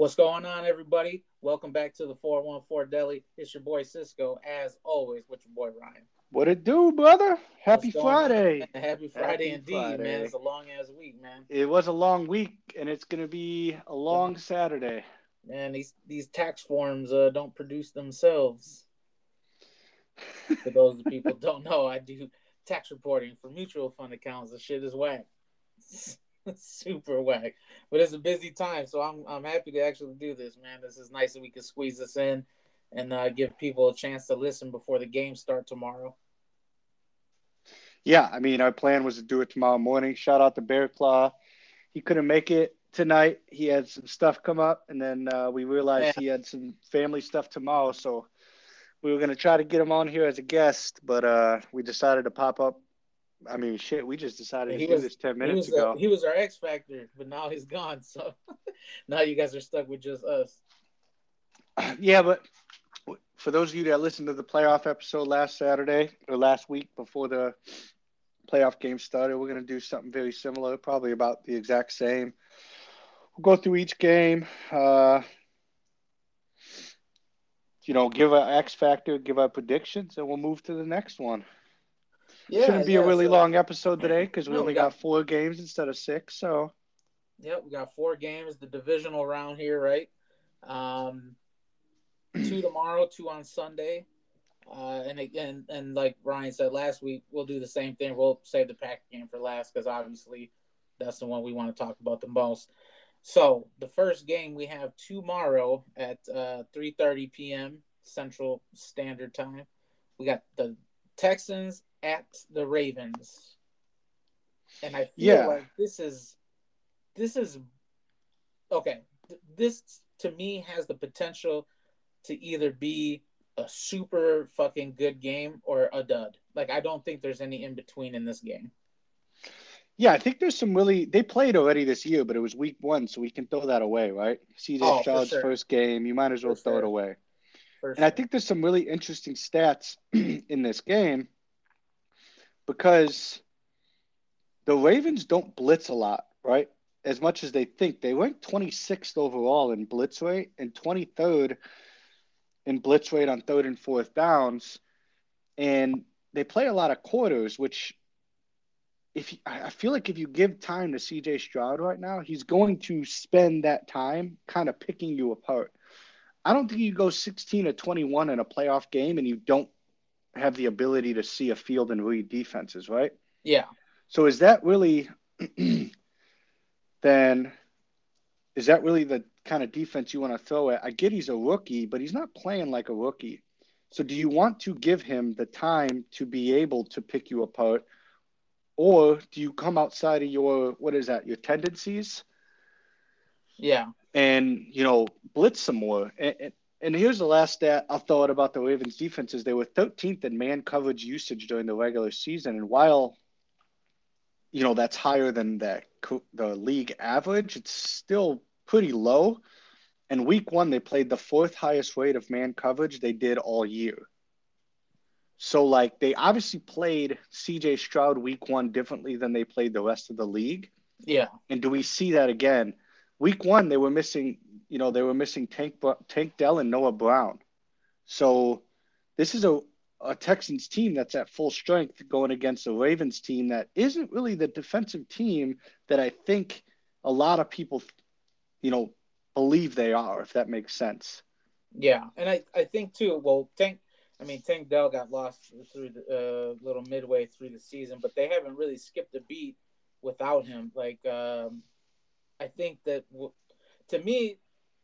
What's going on, everybody? Welcome back to the 414 Deli. It's your boy Cisco, as always, with your boy Ryan. What it do, brother? Happy Friday. Happy Friday Happy indeed, Friday. man. It's a long ass week, man. It was a long week, and it's gonna be a long Saturday. Man, these these tax forms uh, don't produce themselves. for those people don't know, I do tax reporting for mutual fund accounts. The shit is whack. super whack. But it's a busy time, so I'm I'm happy to actually do this, man. This is nice that we can squeeze this in and uh, give people a chance to listen before the game start tomorrow. Yeah, I mean, our plan was to do it tomorrow morning. Shout out to Bear Claw. He couldn't make it tonight. He had some stuff come up, and then uh, we realized yeah. he had some family stuff tomorrow. So we were going to try to get him on here as a guest, but uh, we decided to pop up I mean, shit, we just decided he to was, do this 10 minutes he ago. he was our X Factor, but now he's gone. So now you guys are stuck with just us. Yeah, but for those of you that listened to the playoff episode last Saturday or last week before the playoff game started, we're going to do something very similar, probably about the exact same. We'll go through each game. Uh, you know, give our X factor, give our predictions, and we'll move to the next one. Yeah, Shouldn't be yeah, a really so, long episode today because we no, only we got, got, four games instead of six. So, yep, we got four games. The divisional round here, right? Um, two tomorrow, two on Sunday, uh, and again, and like Ryan said last week, we'll do the same thing. We'll save the pack game for last because obviously that's the one we want to talk about the most. So the first game we have tomorrow at uh, 3:30 p.m. Central Standard Time. We got the Texans at the Ravens. And I feel yeah. like this is this is okay. This to me has the potential to either be a super fucking good game or a dud. Like I don't think there's any in between in this game. Yeah, I think there's some really. They played already this year, but it was week one, so we can throw that away, right? CJ oh, Stroud's sure. first game, you might as well for throw sure. it away. For and sure. I think there's some really interesting stats in this game because the Ravens don't blitz a lot, right? As much as they think. They went 26th overall in blitz rate and 23rd in blitz rate on third and fourth downs. And they play a lot of quarters, which if you, I feel like if you give time to CJ Stroud right now, he's going to spend that time kind of picking you apart. I don't think you go 16 to 21 in a playoff game and you don't have the ability to see a field and read defenses, right? Yeah. So is that really then is that really the kind of defense you want to throw at? I get he's a rookie, but he's not playing like a rookie. So do you want to give him the time to be able to pick you apart? Or do you come outside of your what is that, your tendencies? Yeah. And you know, blitz some more. And, and here's the last stat I thought about the Ravens defense is they were 13th in man coverage usage during the regular season. And while, you know, that's higher than the, the league average, it's still pretty low. And week one, they played the fourth highest rate of man coverage they did all year. So, like, they obviously played CJ Stroud week one differently than they played the rest of the league. Yeah. And do we see that again? Week one, they were missing you know, they were missing Tank Tank Dell and Noah Brown. So this is a, a Texans team that's at full strength going against a Ravens team that isn't really the defensive team that I think a lot of people, you know, believe they are, if that makes sense. Yeah, and I, I think too. Well, Tank, I mean Tank Dell got lost through the uh, little midway through the season, but they haven't really skipped a beat without him. Like um, I think that to me,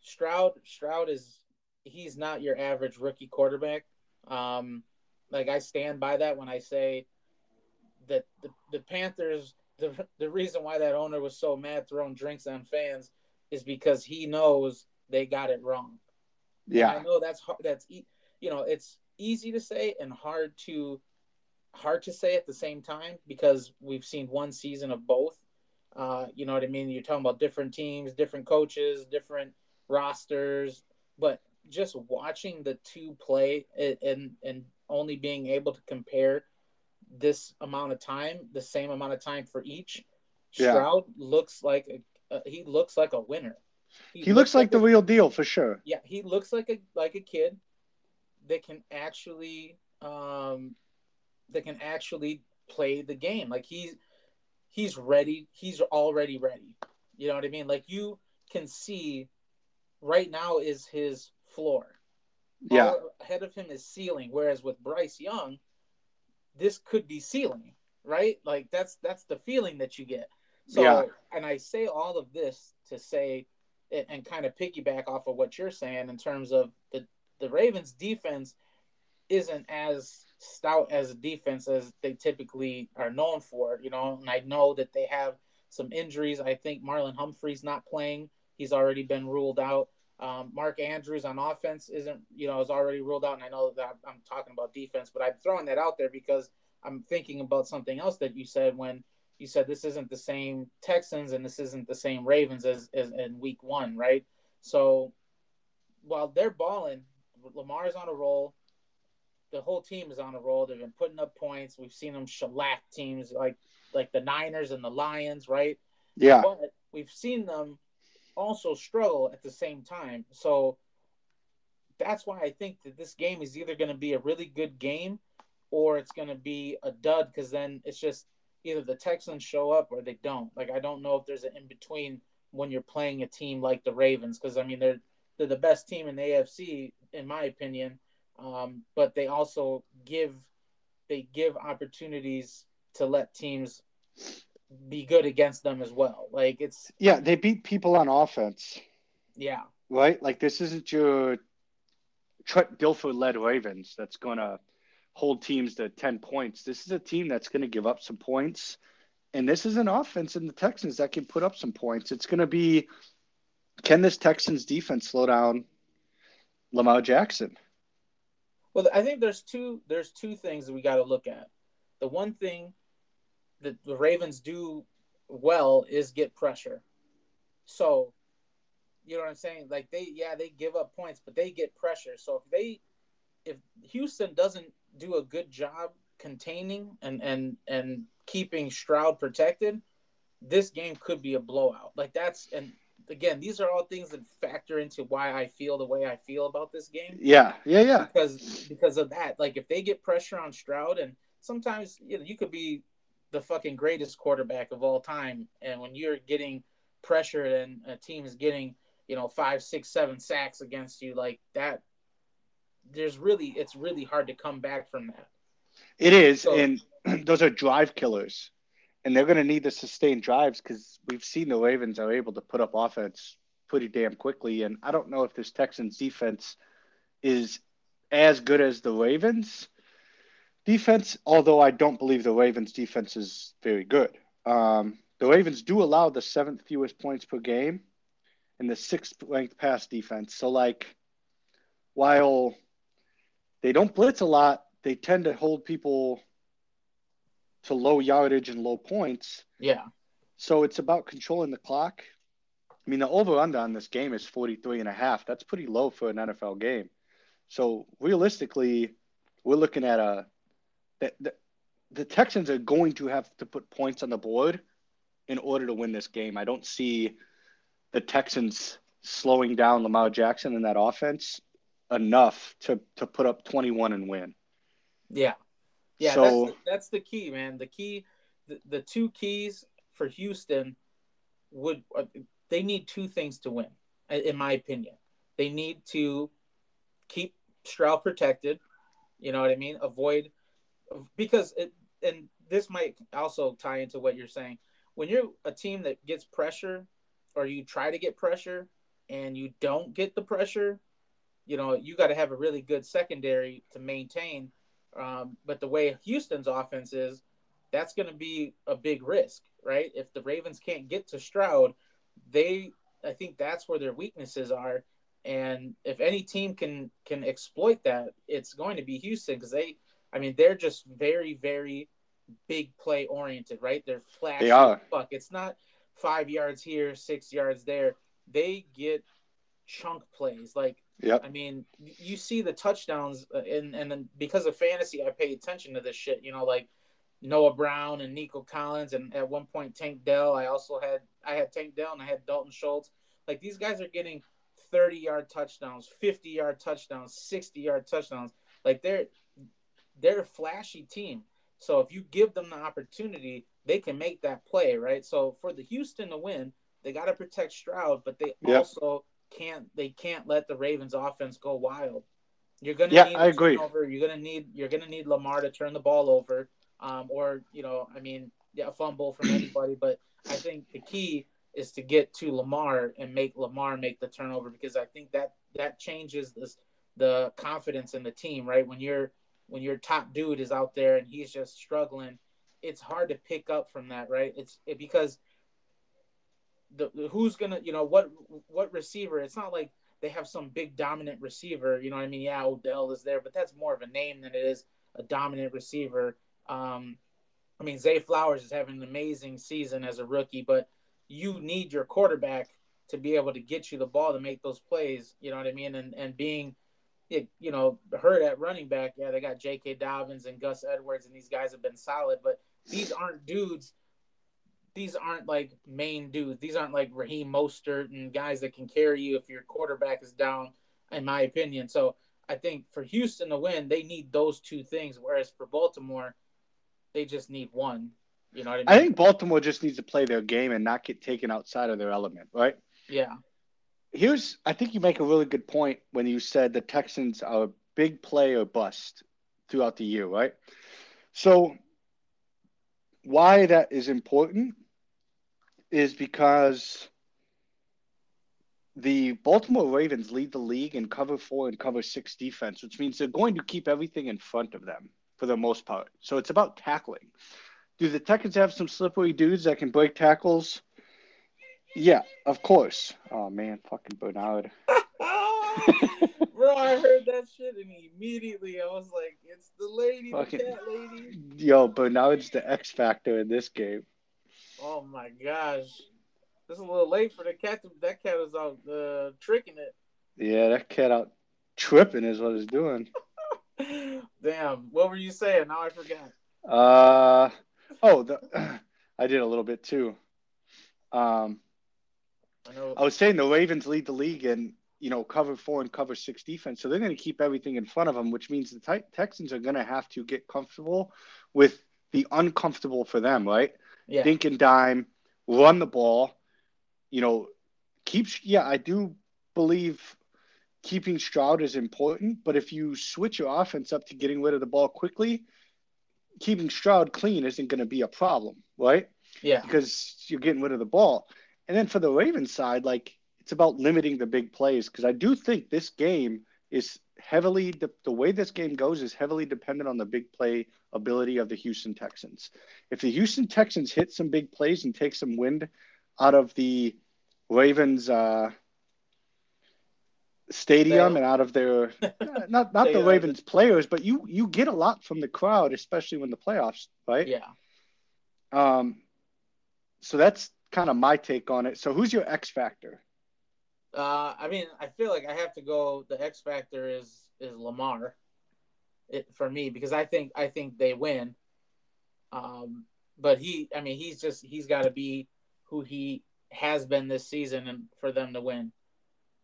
Stroud Stroud is he's not your average rookie quarterback. Um, like I stand by that when I say that the, the Panthers the the reason why that owner was so mad throwing drinks on fans is because he knows they got it wrong. Yeah, and I know that's hard. That's you know it's easy to say and hard to hard to say at the same time because we've seen one season of both. Uh, you know what I mean? You're talking about different teams, different coaches, different rosters, but just watching the two play and and only being able to compare this amount of time, the same amount of time for each, yeah. Stroud looks like a, uh, he looks like a winner. He, he looks, looks, like, like the a, real deal for sure. Yeah, he looks like a like a kid that can actually um that can actually play the game. Like he's he's ready. He's already ready. You know what I mean? Like you can see right now is his floor. Yeah. All ahead of him is ceiling. Whereas with Bryce Young, this could be ceiling, right? Like that's that's the feeling that you get. So yeah. and I say all of this to say and kind of piggyback off of what you're saying in terms of the the Ravens defense isn't as stout as a defense as they typically are known for, you know, and I know that they have some injuries. I think Marlon Humphrey's not playing. He's already been ruled out. Um, Mark Andrews on offense isn't, you know, is already ruled out. And I know that I'm talking about defense, but I'm throwing that out there because I'm thinking about something else that you said when you said this isn't the same Texans and this isn't the same Ravens as, as in week one, right? So while they're balling, Lamar's on a roll. The whole team is on a roll. They've been putting up points. We've seen them shellac teams like like the Niners and the Lions, right? Yeah. But we've seen them also struggle at the same time. So that's why I think that this game is either going to be a really good game or it's going to be a dud because then it's just either the Texans show up or they don't. Like I don't know if there's an in between when you're playing a team like the Ravens because I mean they're they're the best team in the AFC in my opinion, um, but they also give they give opportunities to let teams be good against them as well. Like it's yeah, they beat people on offense. Yeah. Right? Like this isn't your Trent Dilfer led Ravens that's gonna hold teams to ten points. This is a team that's gonna give up some points. And this is an offense in the Texans that can put up some points. It's gonna be can this Texans defense slow down Lamar Jackson? Well, I think there's two there's two things that we got to look at. The one thing that the Ravens do well is get pressure. So, you know what I'm saying? Like they yeah, they give up points, but they get pressure. So if they if Houston doesn't do a good job containing and and and keeping Stroud protected, this game could be a blowout. Like that's and again, these are all things that factor into why I feel the way I feel about this game. Yeah, yeah, yeah. Because because of that, like if they get pressure on Stroud, and sometimes you know you could be the fucking greatest quarterback of all time, and when you're getting pressured and a team is getting you know five, six, seven sacks against you, like that, there's really it's really hard to come back from that. It is, so, and those are drive killers and they're going to need the sustained drives because we've seen the Ravens are able to put up offense pretty damn quickly. And I don't know if this Texans defense is as good as the Ravens defense, although I don't believe the Ravens defense is very good. Um, the Ravens do allow the seventh fewest points per game and the sixth ranked pass defense. So, like, while they don't blitz a lot, they tend to hold people to low yardage and low points. Yeah. So it's about controlling the clock. I mean, the over under on this game is 43 and a half. That's pretty low for an NFL game. So realistically, we're looking at a the, the, the Texans are going to have to put points on the board in order to win this game. I don't see the Texans slowing down Lamar Jackson in that offense enough to to put up 21 and win. Yeah. Yeah, so, that's, the, that's the key, man. The key, the, the two keys for Houston would uh, they need two things to win, in my opinion. They need to keep Stroud protected. You know what I mean? Avoid because it and this might also tie into what you're saying. When you're a team that gets pressure, or you try to get pressure and you don't get the pressure, you know you got to have a really good secondary to maintain um, but the way Houston's offense is, that's going to be a big risk, right? If the Ravens can't get to Stroud, they, I think that's where their weaknesses are. And if any team can can exploit that, it's going to be Houston because they, I mean, they're just very very big play oriented, right? They're flashy. They are. Fuck, it's not five yards here, six yards there. They get chunk plays. Like yeah. I mean, you see the touchdowns, uh, and and then because of fantasy, I pay attention to this shit. You know, like Noah Brown and Nico Collins, and at one point Tank Dell. I also had I had Tank Dell and I had Dalton Schultz. Like these guys are getting 30 yard touchdowns, 50 yard touchdowns, 60 yard touchdowns. Like they're they're a flashy team. So if you give them the opportunity, they can make that play, right? So for the Houston to win, they got to protect Stroud, but they yep. also can't they can't let the Ravens offense go wild. You're gonna yeah, need I agree. Over. You're gonna need you're gonna need Lamar to turn the ball over, um, or you know, I mean, yeah, a fumble from anybody. But I think the key is to get to Lamar and make Lamar make the turnover because I think that that changes this the confidence in the team, right? When you're when your top dude is out there and he's just struggling, it's hard to pick up from that, right? It's it, because the who's gonna, you know, what what receiver? It's not like they have some big dominant receiver. You know what I mean? Yeah, Odell is there, but that's more of a name than it is a dominant receiver. Um, I mean, Zay Flowers is having an amazing season as a rookie, but you need your quarterback to be able to get you the ball to make those plays. You know what I mean? And and being, you know, hurt at running back. Yeah, they got J.K. Dobbins and Gus Edwards, and these guys have been solid, but these aren't dudes. These aren't like main dudes. These aren't like Raheem Mostert and guys that can carry you if your quarterback is down. In my opinion, so I think for Houston to win, they need those two things. Whereas for Baltimore, they just need one. You know what I mean? I think Baltimore just needs to play their game and not get taken outside of their element, right? Yeah. Here's, I think you make a really good point when you said the Texans are a big play or bust throughout the year, right? So, why that is important is because the Baltimore Ravens lead the league in cover four and cover six defense, which means they're going to keep everything in front of them for the most part. So it's about tackling. Do the Texans have some slippery dudes that can break tackles? Yeah, of course. Oh man, fucking Bernard. Bro, I heard that shit and immediately I was like, "It's the lady, fucking, the cat lady." Yo, Bernard's the X factor in this game. Oh my gosh, this is a little late for the cat. To, that cat was out uh, tricking it. Yeah, that cat out tripping is what it's doing. Damn, what were you saying? Now I forgot. Uh, Oh, the, I did a little bit too. Um, I, know. I was saying the Ravens lead the league in you know cover four and cover six defense, so they're going to keep everything in front of them, which means the Texans are going to have to get comfortable with the uncomfortable for them, right? Yeah. Dink and dime, run the ball. You know, keep. Yeah, I do believe keeping Stroud is important, but if you switch your offense up to getting rid of the ball quickly, keeping Stroud clean isn't going to be a problem, right? Yeah. Because you're getting rid of the ball. And then for the Ravens side, like it's about limiting the big plays because I do think this game is heavily the, the way this game goes is heavily dependent on the big play ability of the Houston Texans. If the Houston Texans hit some big plays and take some wind out of the Ravens uh, stadium and out of their not not the Ravens players, but you you get a lot from the crowd, especially when the playoffs, right? Yeah. Um, so that's kind of my take on it. So who's your X factor? Uh, I mean, I feel like I have to go. The X factor is is Lamar, it for me because I think I think they win. Um, but he, I mean, he's just he's got to be who he has been this season and for them to win.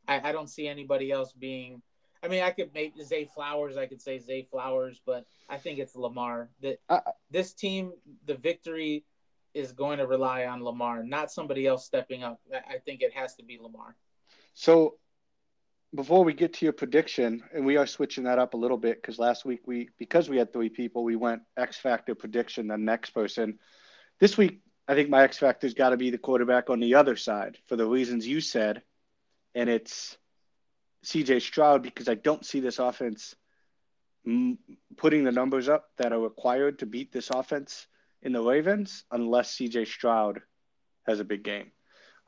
I, I don't see anybody else being. I mean, I could make Zay Flowers. I could say Zay Flowers, but I think it's Lamar. That uh, this team, the victory is going to rely on Lamar, not somebody else stepping up. I think it has to be Lamar. So, before we get to your prediction, and we are switching that up a little bit because last week we, because we had three people, we went X Factor prediction, the next person. This week, I think my X Factor's got to be the quarterback on the other side for the reasons you said and it's CJ Stroud because I don't see this offense putting the numbers up that are required to beat this offense in the Ravens unless CJ Stroud has a big game.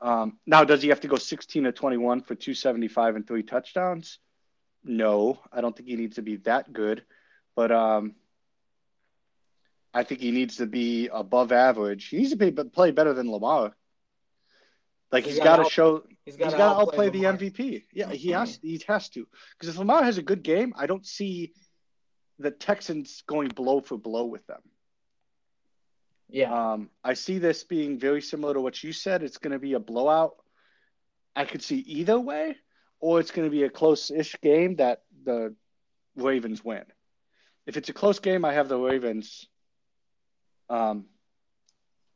Um, now, does he have to go 16 to 21 for 275 and three touchdowns? No, I don't think he needs to be that good, but um, I think he needs to be above average. He needs to be, play better than Lamar. Like he's, he's got to show he's got to outplay the MVP. Yeah, he has he has to because if Lamar has a good game, I don't see the Texans going blow for blow with them. Yeah. Um, I see this being very similar to what you said. It's going to be a blowout. I could see either way, or it's going to be a close-ish game that the Ravens win. If it's a close game, I have the Ravens. Um.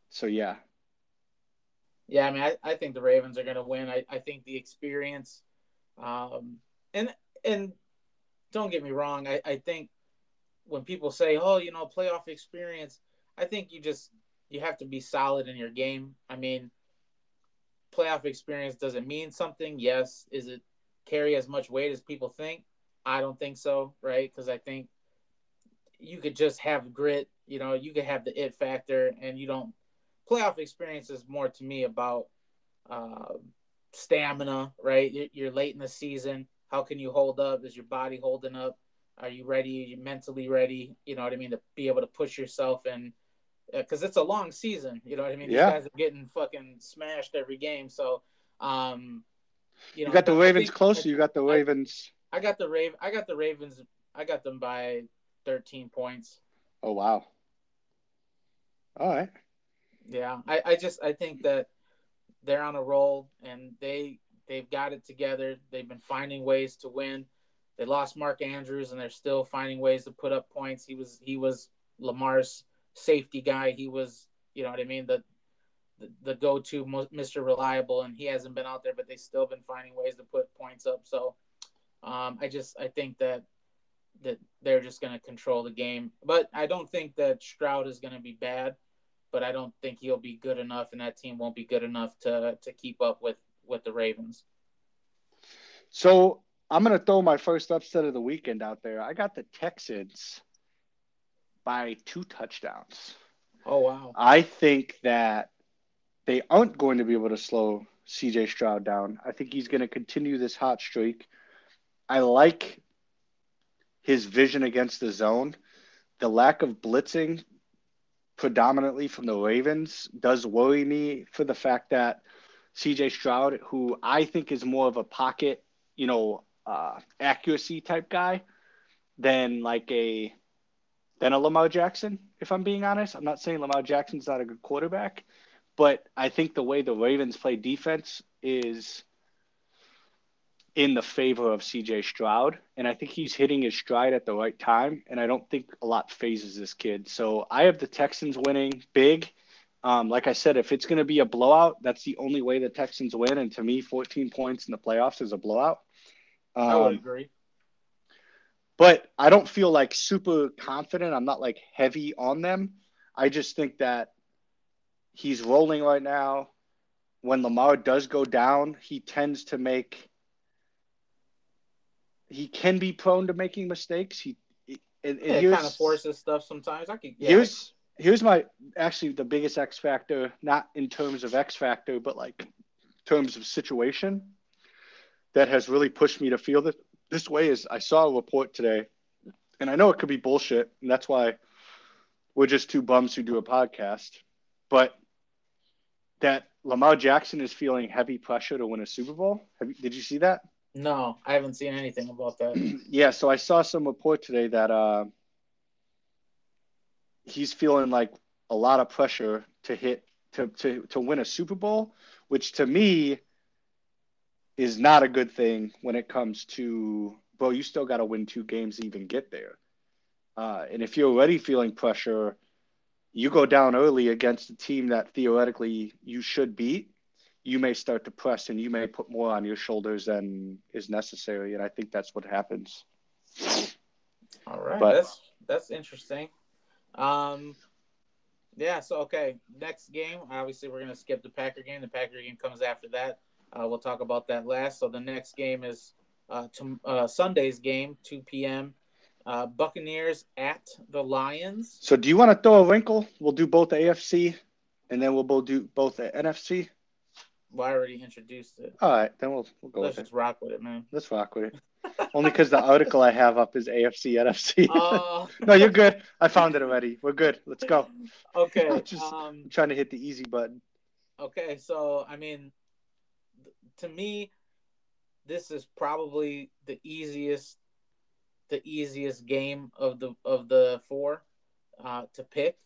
So yeah. Yeah, I mean, I, I think the Ravens are going to win. I, I think the experience, um, and and don't get me wrong, I, I think when people say, oh, you know, playoff experience, I think you just you have to be solid in your game. I mean, playoff experience does it mean something? Yes. Is it carry as much weight as people think? I don't think so, right? Because I think you could just have grit. You know, you could have the it factor, and you don't. Playoff experience is more to me about uh, stamina, right? You're late in the season. How can you hold up? Is your body holding up? Are you ready? Are you mentally ready? You know what I mean? To be able to push yourself and because it's a long season. You know what I mean? Yeah. These guys are getting fucking smashed every game. So, um, you, know, you got the Ravens closer. You got the Ravens. I, I got the Raven. I got the Ravens. I got them by 13 points. Oh wow. All right. Yeah, I, I just I think that they're on a roll and they they've got it together. They've been finding ways to win. They lost Mark Andrews and they're still finding ways to put up points. He was he was Lamar's safety guy. He was, you know what I mean, the the, the go-to Mr. Reliable, and he hasn't been out there, but they've still been finding ways to put points up. So um, I just I think that that they're just going to control the game, but I don't think that Stroud is going to be bad, but I don't think he'll be good enough, and that team won't be good enough to to keep up with with the Ravens. So I'm going to throw my first upset of the weekend out there. I got the Texans by two touchdowns. Oh wow! I think that they aren't going to be able to slow CJ Stroud down. I think he's going to continue this hot streak. I like his vision against the zone. The lack of blitzing predominantly from the Ravens does worry me for the fact that CJ Stroud, who I think is more of a pocket, you know, uh, accuracy type guy than like a than a Lamar Jackson, if I'm being honest. I'm not saying Lamar Jackson's not a good quarterback, but I think the way the Ravens play defense is in the favor of CJ Stroud. And I think he's hitting his stride at the right time. And I don't think a lot phases this kid. So I have the Texans winning big. Um, like I said, if it's going to be a blowout, that's the only way the Texans win. And to me, 14 points in the playoffs is a blowout. Um, I would um, agree but I don't feel like super confident. I'm not like heavy on them. I just think that he's rolling right now. When Lamar does go down, he tends to make he can be prone to making mistakes. He and, and yeah, kind of forces stuff sometimes. I can. Yeah. Here's here's my actually the biggest X factor, not in terms of X factor, but like terms of situation that has really pushed me to feel that this way is I saw a report today, and I know it could be bullshit, and that's why we're just two bums who do a podcast, but that Lamar Jackson is feeling heavy pressure to win a Super Bowl. You, did you see that? No, I haven't seen anything about that. yeah, so I saw some report today that uh, he's feeling like a lot of pressure to hit to, to to win a Super Bowl, which to me is not a good thing when it comes to bro. You still got to win two games to even get there. Uh, and if you're already feeling pressure, you go down early against a team that theoretically you should beat. You may start to press, and you may put more on your shoulders than is necessary. And I think that's what happens. All right, but, that's that's interesting. Um, yeah. So okay, next game. Obviously, we're gonna skip the Packer game. The Packer game comes after that. Uh, we'll talk about that last. So the next game is uh, to, uh, Sunday's game, 2 p.m. Uh, Buccaneers at the Lions. So do you want to throw a wrinkle? We'll do both the AFC, and then we'll both do both the NFC. Well, I already introduced it. All right, then we'll we'll go. Let's just it. rock with it, man. Let's rock with it. Only because the article I have up is AFC NFC. Uh... no, you're good. I found it already. We're good. Let's go. Okay. just um, trying to hit the easy button. Okay, so I mean, to me, this is probably the easiest the easiest game of the of the four uh, to pick.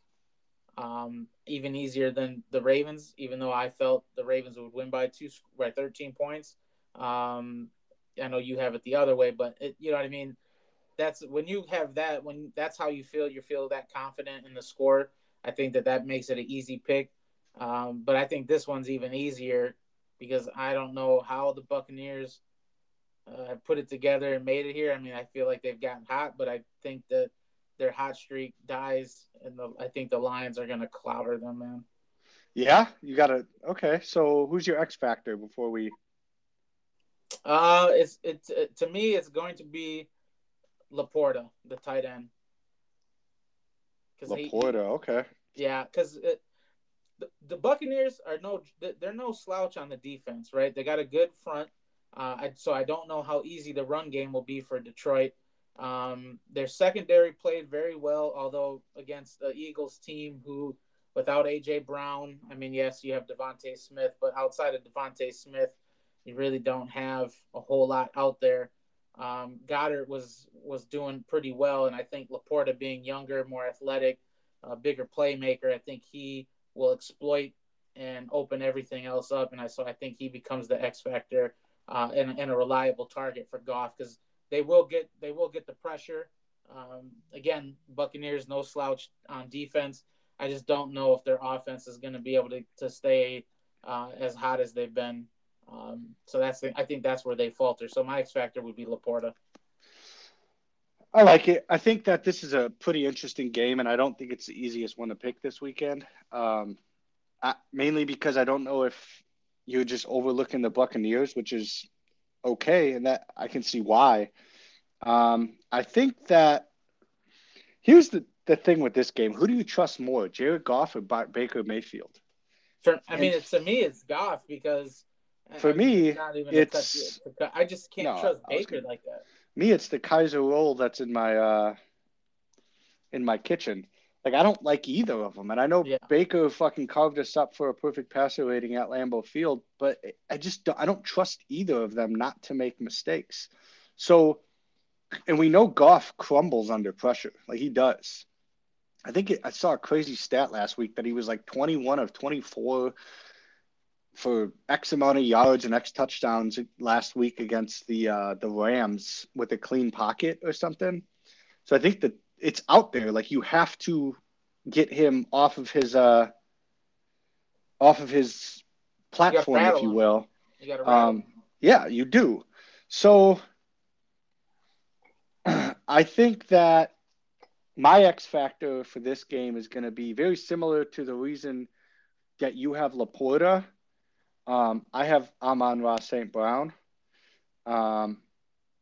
um, even easier than the Ravens. Even though I felt the Ravens would win by two by 13 points. Um, I know you have it the other way, but it, you know what I mean. That's when you have that when that's how you feel. You feel that confident in the score. I think that that makes it an easy pick. Um, but I think this one's even easier because I don't know how the Buccaneers uh, have put it together and made it here. I mean, I feel like they've gotten hot, but I think that their hot streak dies, and the, I think the Lions are going to clobber them, man. Yeah, you got to. Okay, so who's your X factor before we? Uh, it's it's it, to me, it's going to be LaPorta, the tight end. LaPorta, he, okay. Yeah, because the, Buccaneers are no, they're no slouch on the defense, right? They got a good front. Uh, so I don't know how easy the run game will be for Detroit. Um, their secondary played very well, although against the Eagles team who, without AJ Brown, I mean, yes, you have DeVonta Smith, but outside of DeVonta Smith, you really don't have a whole lot out there. Um, Goedert was was doing pretty well, and I think LaPorta being younger, more athletic, a bigger playmaker, I think he will exploit and open everything else up. And I so I think he becomes the X factor uh, and, and a reliable target for Goff because they will get they will get the pressure. Um, again, Buccaneers no slouch on defense. I just don't know if their offense is going to be able to, to stay uh, as hot as they've been. Um, so that's the, I think that's where they falter. So my X factor would be LaPorta. I like it. I think that this is a pretty interesting game, and I don't think it's the easiest one to pick this weekend. Um, I, mainly because I don't know if you're just overlooking the Buccaneers, which is okay, and that I can see why. Um, I think that here's the, the thing with this game: who do you trust more, Jared Goff or Baker Mayfield? For I mean, it's, to me, it's Goff because for I me, it's I just can't no, trust Baker gonna, like that me it's the Kaiser roll that's in my uh in my kitchen. Like I don't like either of them, and I know yeah. Baker fucking carved us up for a perfect passer rating at Lambeau Field, but I just don't, I don't trust either of them not to make mistakes. So, and we know Goff crumbles under pressure, like he does. I think it, I saw a crazy stat last week that he was like 21 of 24 for X amount of yards and X touchdowns last week against the uh, the Rams with a clean pocket or something. So I think that it's out there. Like you have to get him off of his uh off of his platform, if you will. You um, yeah, you do. So I think that my X factor for this game is going to be very similar to the reason that you have LaPorta um, I have Amon-Ra St. Brown. Um,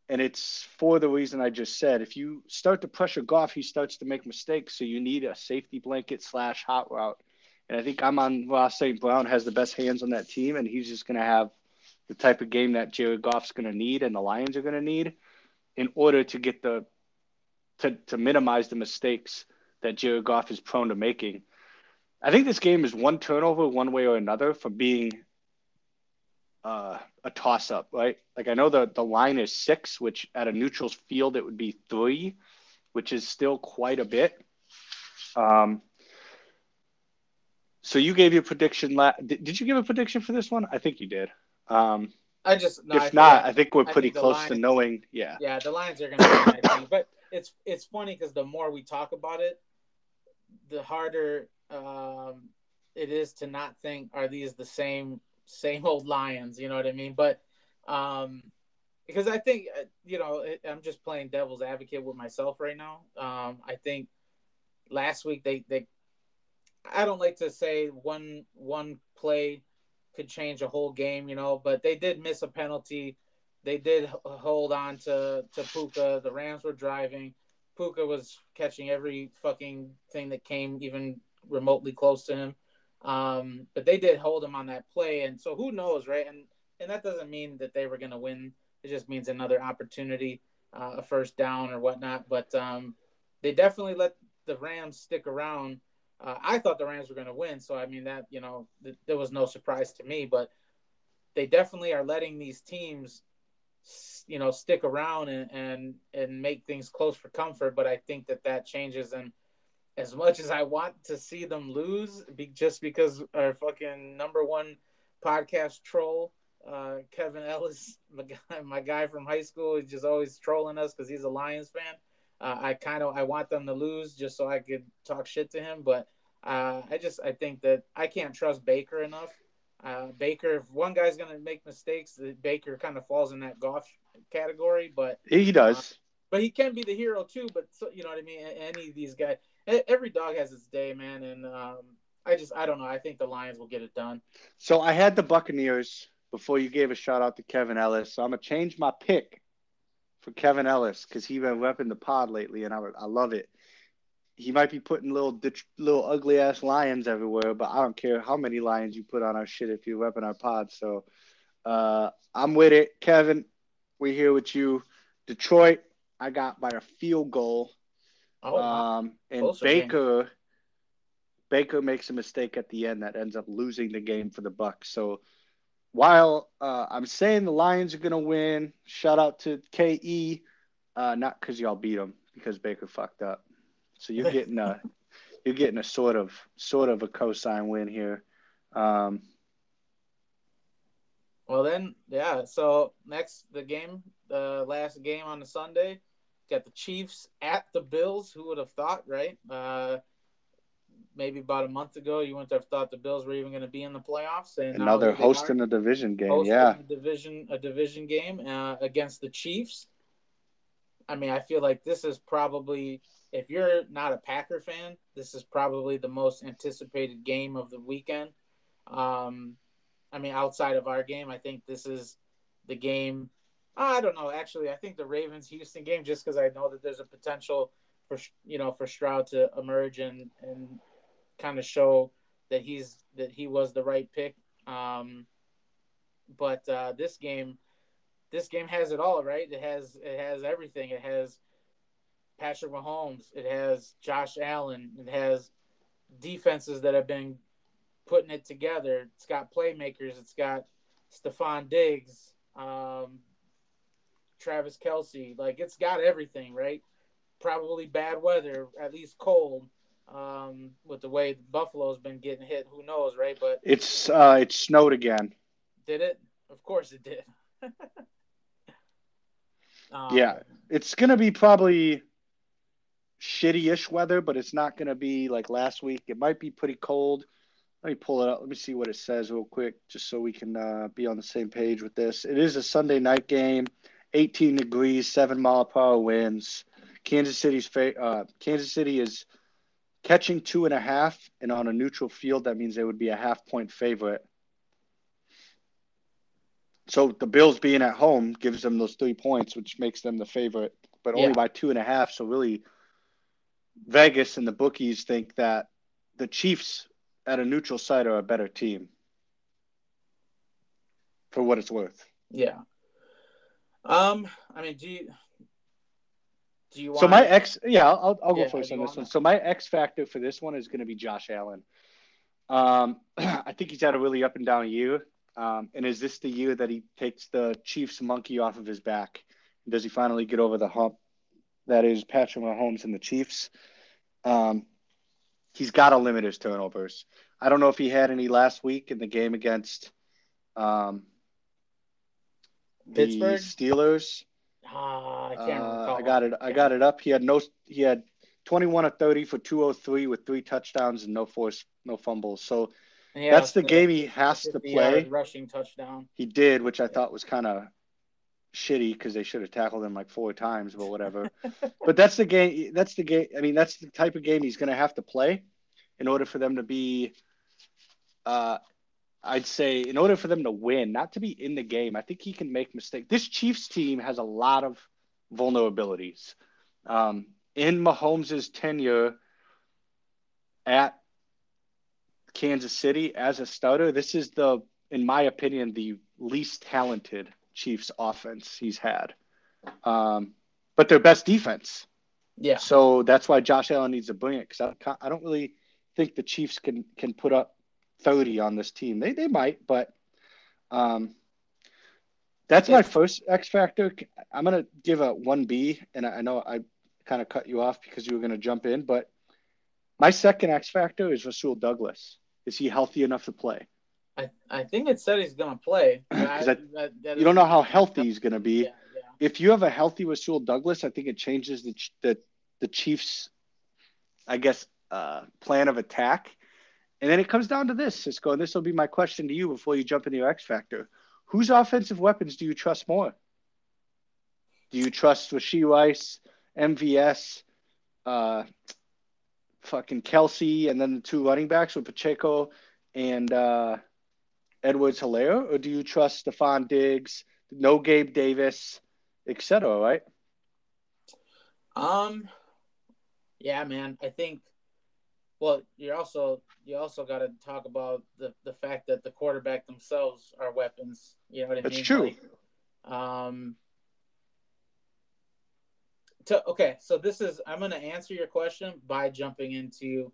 and it's for the reason I just said. If you start to pressure Goff, he starts to make mistakes. So you need a safety blanket slash hot route. And I think Amon-Ra St. Brown has the best hands on that team, and he's just going to have the type of game that Jared Goff's going to need and the Lions are going to need in order to get the to, to minimize the mistakes that Jared Goff is prone to making. I think this game is one turnover, one way or another, from being uh, a toss up, right? Like I know the the line is six, which at a neutral field it would be three, which is still quite a bit. Um, so you gave your prediction. La- did, did you give a prediction for this one? I think you did. Um, I just no, if I not, I think we're pretty think close to knowing. Yeah, yeah, the Lions are going to win. I think, but it's it's funny because the more we talk about it, the harder um, it is to not think are these the same same old Lions, you know what I mean? But um, because I think uh, you know I'm just playing devil's advocate with myself right now. Um, I think last week they they I don't like to say one one play could change a whole game, you know, but they did miss a penalty. They did hold on to to Puka. The Rams were driving. Puka was catching every fucking thing that came even remotely close to him. Um, but they did hold them on that play, and so who knows, right? And and that doesn't mean that they were going to win. It just means another opportunity, uh, a first down or whatnot. But um, they definitely let the Rams stick around. Uh, I thought the Rams were going to win, so I mean that you know th- there was no surprise to me. But they definitely are letting these teams, you know, stick around and and and make things close for comfort. But I think that that changes and as much as I want to see them lose, be, just because our fucking number one podcast troll, uh, Kevin Ellis, my guy, my guy from high school, is just always trolling us because he's a Lions fan. Uh, I kind of I want them to lose just so I could talk shit to him, but uh, I just I think that I can't trust Baker enough. Uh, Baker, if one guy's gonna make mistakes, Baker kind of falls in that Goff category, but he does. But he can be the hero too. But so, you know what I mean. Any of these guys, every dog has its day, man. And um, I just I don't know. I think the Lions will get it done. So I had the Buccaneers before you gave a shout out to Kevin Ellis. So I'm gonna change my pick for Kevin Ellis because he been repping the pod lately, and I I love it. He might be putting little little ugly ass lions everywhere, but I don't care how many lions you put on our shit if you're repping our pod. So uh, I'm with it, Kevin. We're here with you, Detroit. I got by a field goal. Oh, um, and Baker. Baker makes a mistake at the end that ends up losing the game for the Bucks. So while uh, I'm saying the Lions are going to win, shout out to KE, uh, not because y'all beat them, because Baker fucked up. So you're getting a you're getting a sort of sort of a cosign win here. Um, well then, yeah. So next the game, the last game on the Sunday, got the Chiefs at the Bills. Who would have thought, right? Uh, maybe about a month ago, you wouldn't have thought the Bills were even going to be in the playoffs. And now they're hosting a division game. Yeah, a division a division game uh, against the Chiefs. I mean, I feel like this is probably if you're not a Packer fan, this is probably the most anticipated game of the weekend. Um, I mean, outside of our game, I think this is the game. I don't know. Actually, I think the Ravens Houston game, just because I know that there's a potential for you know for Stroud to emerge and and kind of show that he's that he was the right pick. Um, but uh, this game, this game has it all, right? It has it has everything. It has Patrick Mahomes. It has Josh Allen. It has defenses that have been putting it together. It's got playmakers. It's got Stefon Diggs, um, Travis Kelce. Like it's got everything, right? Probably bad weather, at least cold um, with the way Buffalo's been getting hit. Who knows, right? But it's uh, it snowed again. Did it? Of course it did. um, yeah, it's gonna be probably shitty-ish weather, but it's not gonna be like last week. It might be pretty cold. Let me pull it up. Let me see what it says real quick, just so we can uh, be on the same page with this. It is a Sunday night game, 18 degrees, seven mile per hour winds. Kansas City's fa- uh, Kansas City is Catching two and a half, and on a neutral field, that means they would be a half point favorite. So the Bills being at home gives them those three points, which makes them the favorite, but only yeah. by two and a half. So really, Vegas and the bookies think that the Chiefs at a neutral site are a better team. For what it's worth. Yeah. Um. I mean, do you do you want? So my X, yeah, I'll, I'll go yeah, first on this one. So my X factor for this one is going to be Josh Allen. Um, I think he's had a really up and down year. Um, and is this the year that he takes the Chiefs monkey off of his back? Does he finally get over the hump that is Patrick Mahomes and the Chiefs? Um, he's got to limit his turnovers. I don't know if he had any last week in the game against um, Pittsburgh Steelers. Uh, I can't uh, I got it. I got it up. He had no. He had 21 of 30 for 203 with three touchdowns and no force, no fumbles. So yeah, that's the, the game he has to play. Rushing touchdown. He did, which I thought was kind of shitty because they should have tackled him like four times, but whatever. but that's the game. That's the game. I mean, that's the type of game he's going to have to play in order for them to be uh, I'd say in order for them to win, not to be in the game, I think he can make mistakes. This Chiefs team has a lot of vulnerabilities. Um, in Mahomes' tenure at Kansas City as a starter, this is the, in my opinion, the least talented Chiefs offense he's had. Um, but their best defense. Yeah. So that's why Josh Allen needs to bring it because I, I don't really think the Chiefs can can put up 30 on this team. They they might, but um, that's my first X factor. I'm gonna give a one B, and I know I kind of cut you off because you were gonna jump in, but My second X factor is Rasul Douglas. Is he healthy enough to play? I, I think it said he's going to play. Because you don't know how healthy he's going to be. Yeah, yeah. If you have a healthy Rasul Douglas, I think it changes the the, the Chiefs, I guess, uh, plan of attack. And then it comes down to this, Cisco, and this will be my question to you before you jump into your X factor. Whose offensive weapons do you trust more? Do you trust Rashee Rice, MVS, uh, fucking Kelce, and then the two running backs with Pacheco and uh, Edwards Helaire? Or do you trust Stefon Diggs, no Gabe Davis, etc., right? Um, yeah, man. I think. Well, you also you also got to talk about the the fact that the quarterback themselves are weapons. You know what I That's mean? true. Like, um. To, okay, so this is I'm going to answer your question by jumping into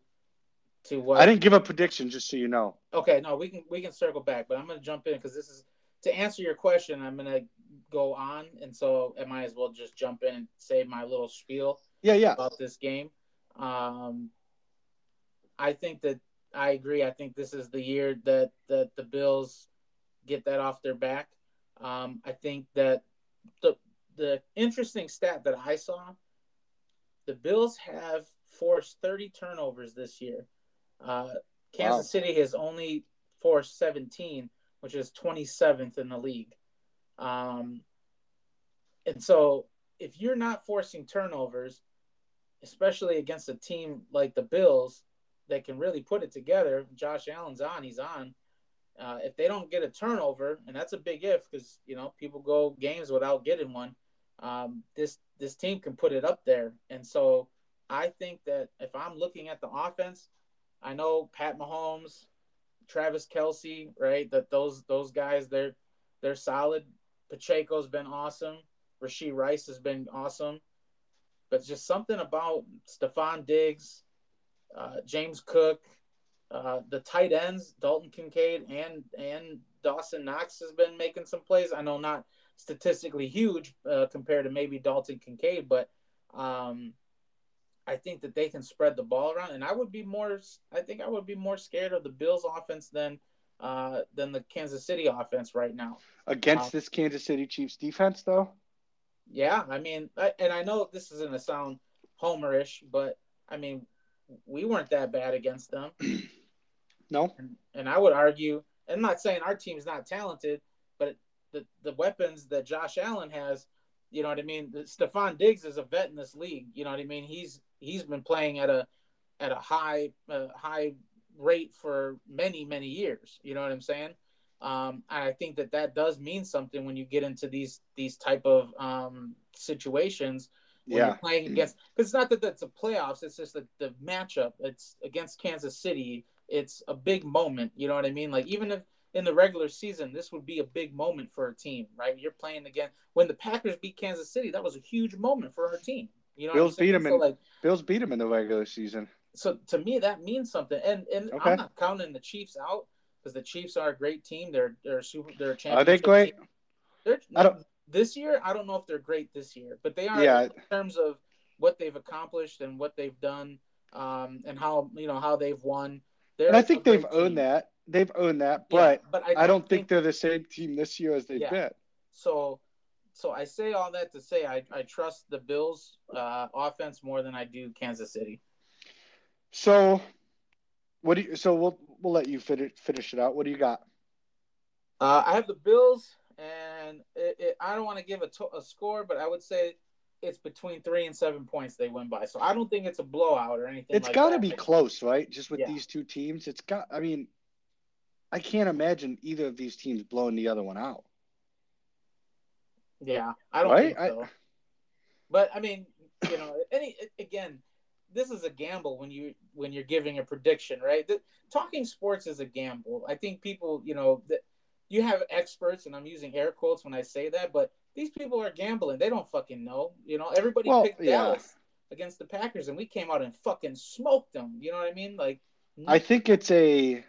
to what I didn't give a prediction, just so you know. Okay, no, we can we can circle back, but I'm going to jump in because this is to answer your question. I'm going to go on, and so I might as well just jump in and say my little spiel Yeah, yeah. about this game. Um, I think that I agree. I think this is the year that that the Bills get that off their back. Um, I think that the the interesting stat that I saw, the Bills have forced 30 turnovers this year. Uh, Kansas Wow. City has only forced 17, which is 27th in the league. Um, and so, if you're not forcing turnovers, especially against a team like the Bills that can really put it together, Josh Allen's on, he's on. Uh, if they don't get a turnover, and that's a big if because you know people go games without getting one, um, this this team can put it up there. And so I think that if I'm looking at the offense, I know Pat Mahomes, Travis Kelce, right? That those those guys they're they're solid. Pacheco's been awesome. Rasheed Rice has been awesome. But just something about Stefon Diggs, uh, James Cook, uh, the tight ends, Dalton Kincaid and and Dawson Knox has been making some plays. I know not statistically huge uh, compared to maybe Dalton Kincaid, but um, I think that they can spread the ball around. And I would be more, I think I would be more scared of the Bills offense than uh, than the Kansas City offense right now. Against Wow. this Kansas City Chiefs defense, though, Yeah, I mean, I, and I know this isn't a sound homerish, but I mean, we weren't that bad against them. no. And, and I would argue, I'm not saying our team's not talented, but the, the weapons that Josh Allen has, you know what I mean? Stefon Diggs is a vet in this league. You know what I mean? He's he's been playing at a at a high uh, high rate for many many years. You know what I'm saying? Um, I think that that does mean something when you get into these these type of um, situations when Yeah. you're playing mm. against because it's not that it's a playoffs it's just that the matchup it's against kansas city it's a big moment you know what i mean like even if in the regular season this would be a big moment for a team right you're playing again when the packers beat kansas city that was a huge moment for our team you know Bills beat them so in- like Bills beat them in the regular season. so to me that means something and and Okay. i'm not counting the chiefs out because the chiefs are a great team they're they're super they're a Are they great? They're, I don't- this year. I don't know if they're great this year, but they are Yeah. in terms of what they've accomplished and what they've done, um, and how you know how they've won. They're And I think they've team. that. They've owned that, Yeah, but but I, I don't think they're the same team this year as they've Yeah. been. so. So I say all that to say I, I trust the Bills uh, offense more than I do Kansas City. So, what do you? So we'll we'll let you finish finish it out. What do you got? Uh, I have the Bills, and it, it, I don't want to give a, to- a score, but I would say it's between three and seven points they win by. So I don't think it's a blowout or anything. It's like got to be close, right? Just with Yeah. these two teams, it's got. I mean, I can't imagine either of these teams blowing the other one out. Yeah, I don't Right? think I- so. But I mean, you know, any again, this is a gamble when you when you're giving a prediction, right? The, talking sports is a gamble. I think people, you know, you have experts, and I'm using air quotes when I say that, but these people are gambling. They don't fucking know. You know, everybody Well, picked yeah. Dallas against the Packers, and we came out and fucking smoked them. You know what I mean? Like, I think it's a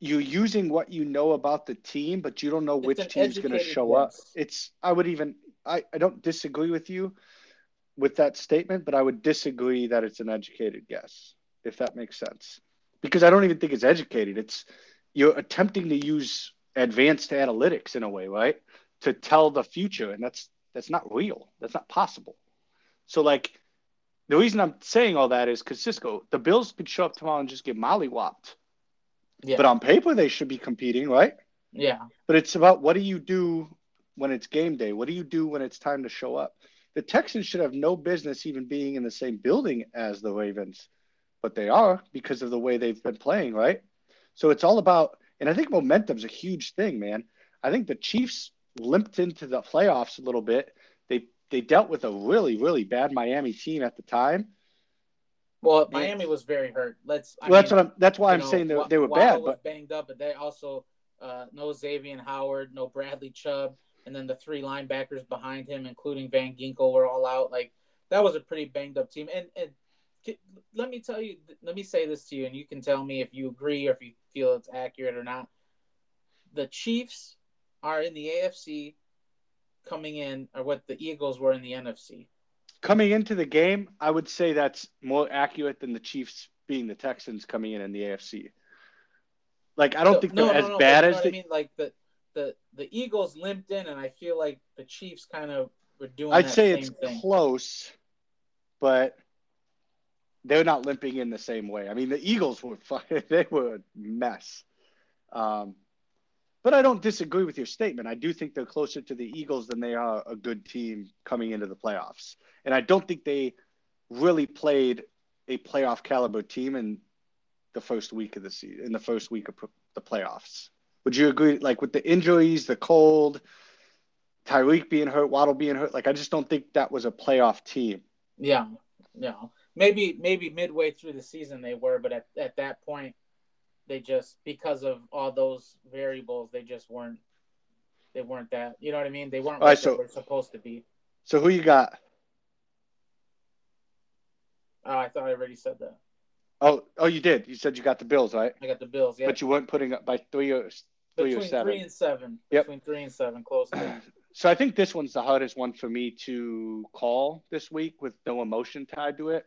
you're using what you know about the team, but you don't know which team's going to show up. It's I would even I, I don't disagree with you with that statement, but I would disagree that it's an educated guess. if that makes sense. Because I don't even think it's educated. It's you're attempting to use advanced analytics in a way, right? To tell the future, and that's that's not real. That's not possible. So like the reason I'm saying all that is because Cisco, the Bills could show up tomorrow and just get mollywopped. Yeah. But on paper, they should be competing, right? Yeah. But it's about what do you do when it's game day? What do you do when it's time to show up? The Texans should have no business even being in the same building as the Ravens, but they are because of the way they've been playing, right? So it's all about, and I think momentum's a huge thing, man. I think the Chiefs limped into the playoffs a little bit. They they dealt with a really really bad Miami team at the time. Well, Miami was very hurt. Let's. well, mean, that's what I'm. That's why I'm know, saying they, they were bad. Was but banged up, but they also uh, no Xavier Howard, no Bradley Chubb, and then the three linebackers behind him, including Van Ginkel, were all out. Like that was a pretty banged up team. And and let me tell you, let me say this to you, and you can tell me if you agree or if you feel it's accurate or not. The Chiefs are in the AFC coming in, or what the Eagles were in the NFC. Coming into the game, I would say that's more accurate than the Chiefs being the Texans coming in in the AFC. Like I don't no, think they're no, as no, bad as the... I mean. Like the the the Eagles limped in, and I feel like the Chiefs kind of were doing. I'd say it's thing. close, but they're not limping in the same way. I mean, the Eagles were they were a mess. Um, but I don't disagree with your statement. I do think they're closer to the Eagles than they are a good team coming into the playoffs. And I don't think they really played a playoff caliber team in the first week of the season, in the first week of the playoffs. Would you agree? Like with the injuries, the cold, Tyreek being hurt, Waddle being hurt, like I just don't think that was a playoff team. Yeah, yeah. Maybe maybe midway through the season they were, but at, at that point they just because of all those variables, they just weren't they weren't that. You know what I mean? They weren't what right, so, they were supposed to be. So who you got? Oh, I thought I already said that. Oh, oh, you did. You said you got the Bills, right? I got the Bills. Yeah. But you weren't putting up by three or three Between or seven. Three and seven. Yep. Between three and seven, close. so I think this one's the hardest one for me to call this week with no emotion tied to it.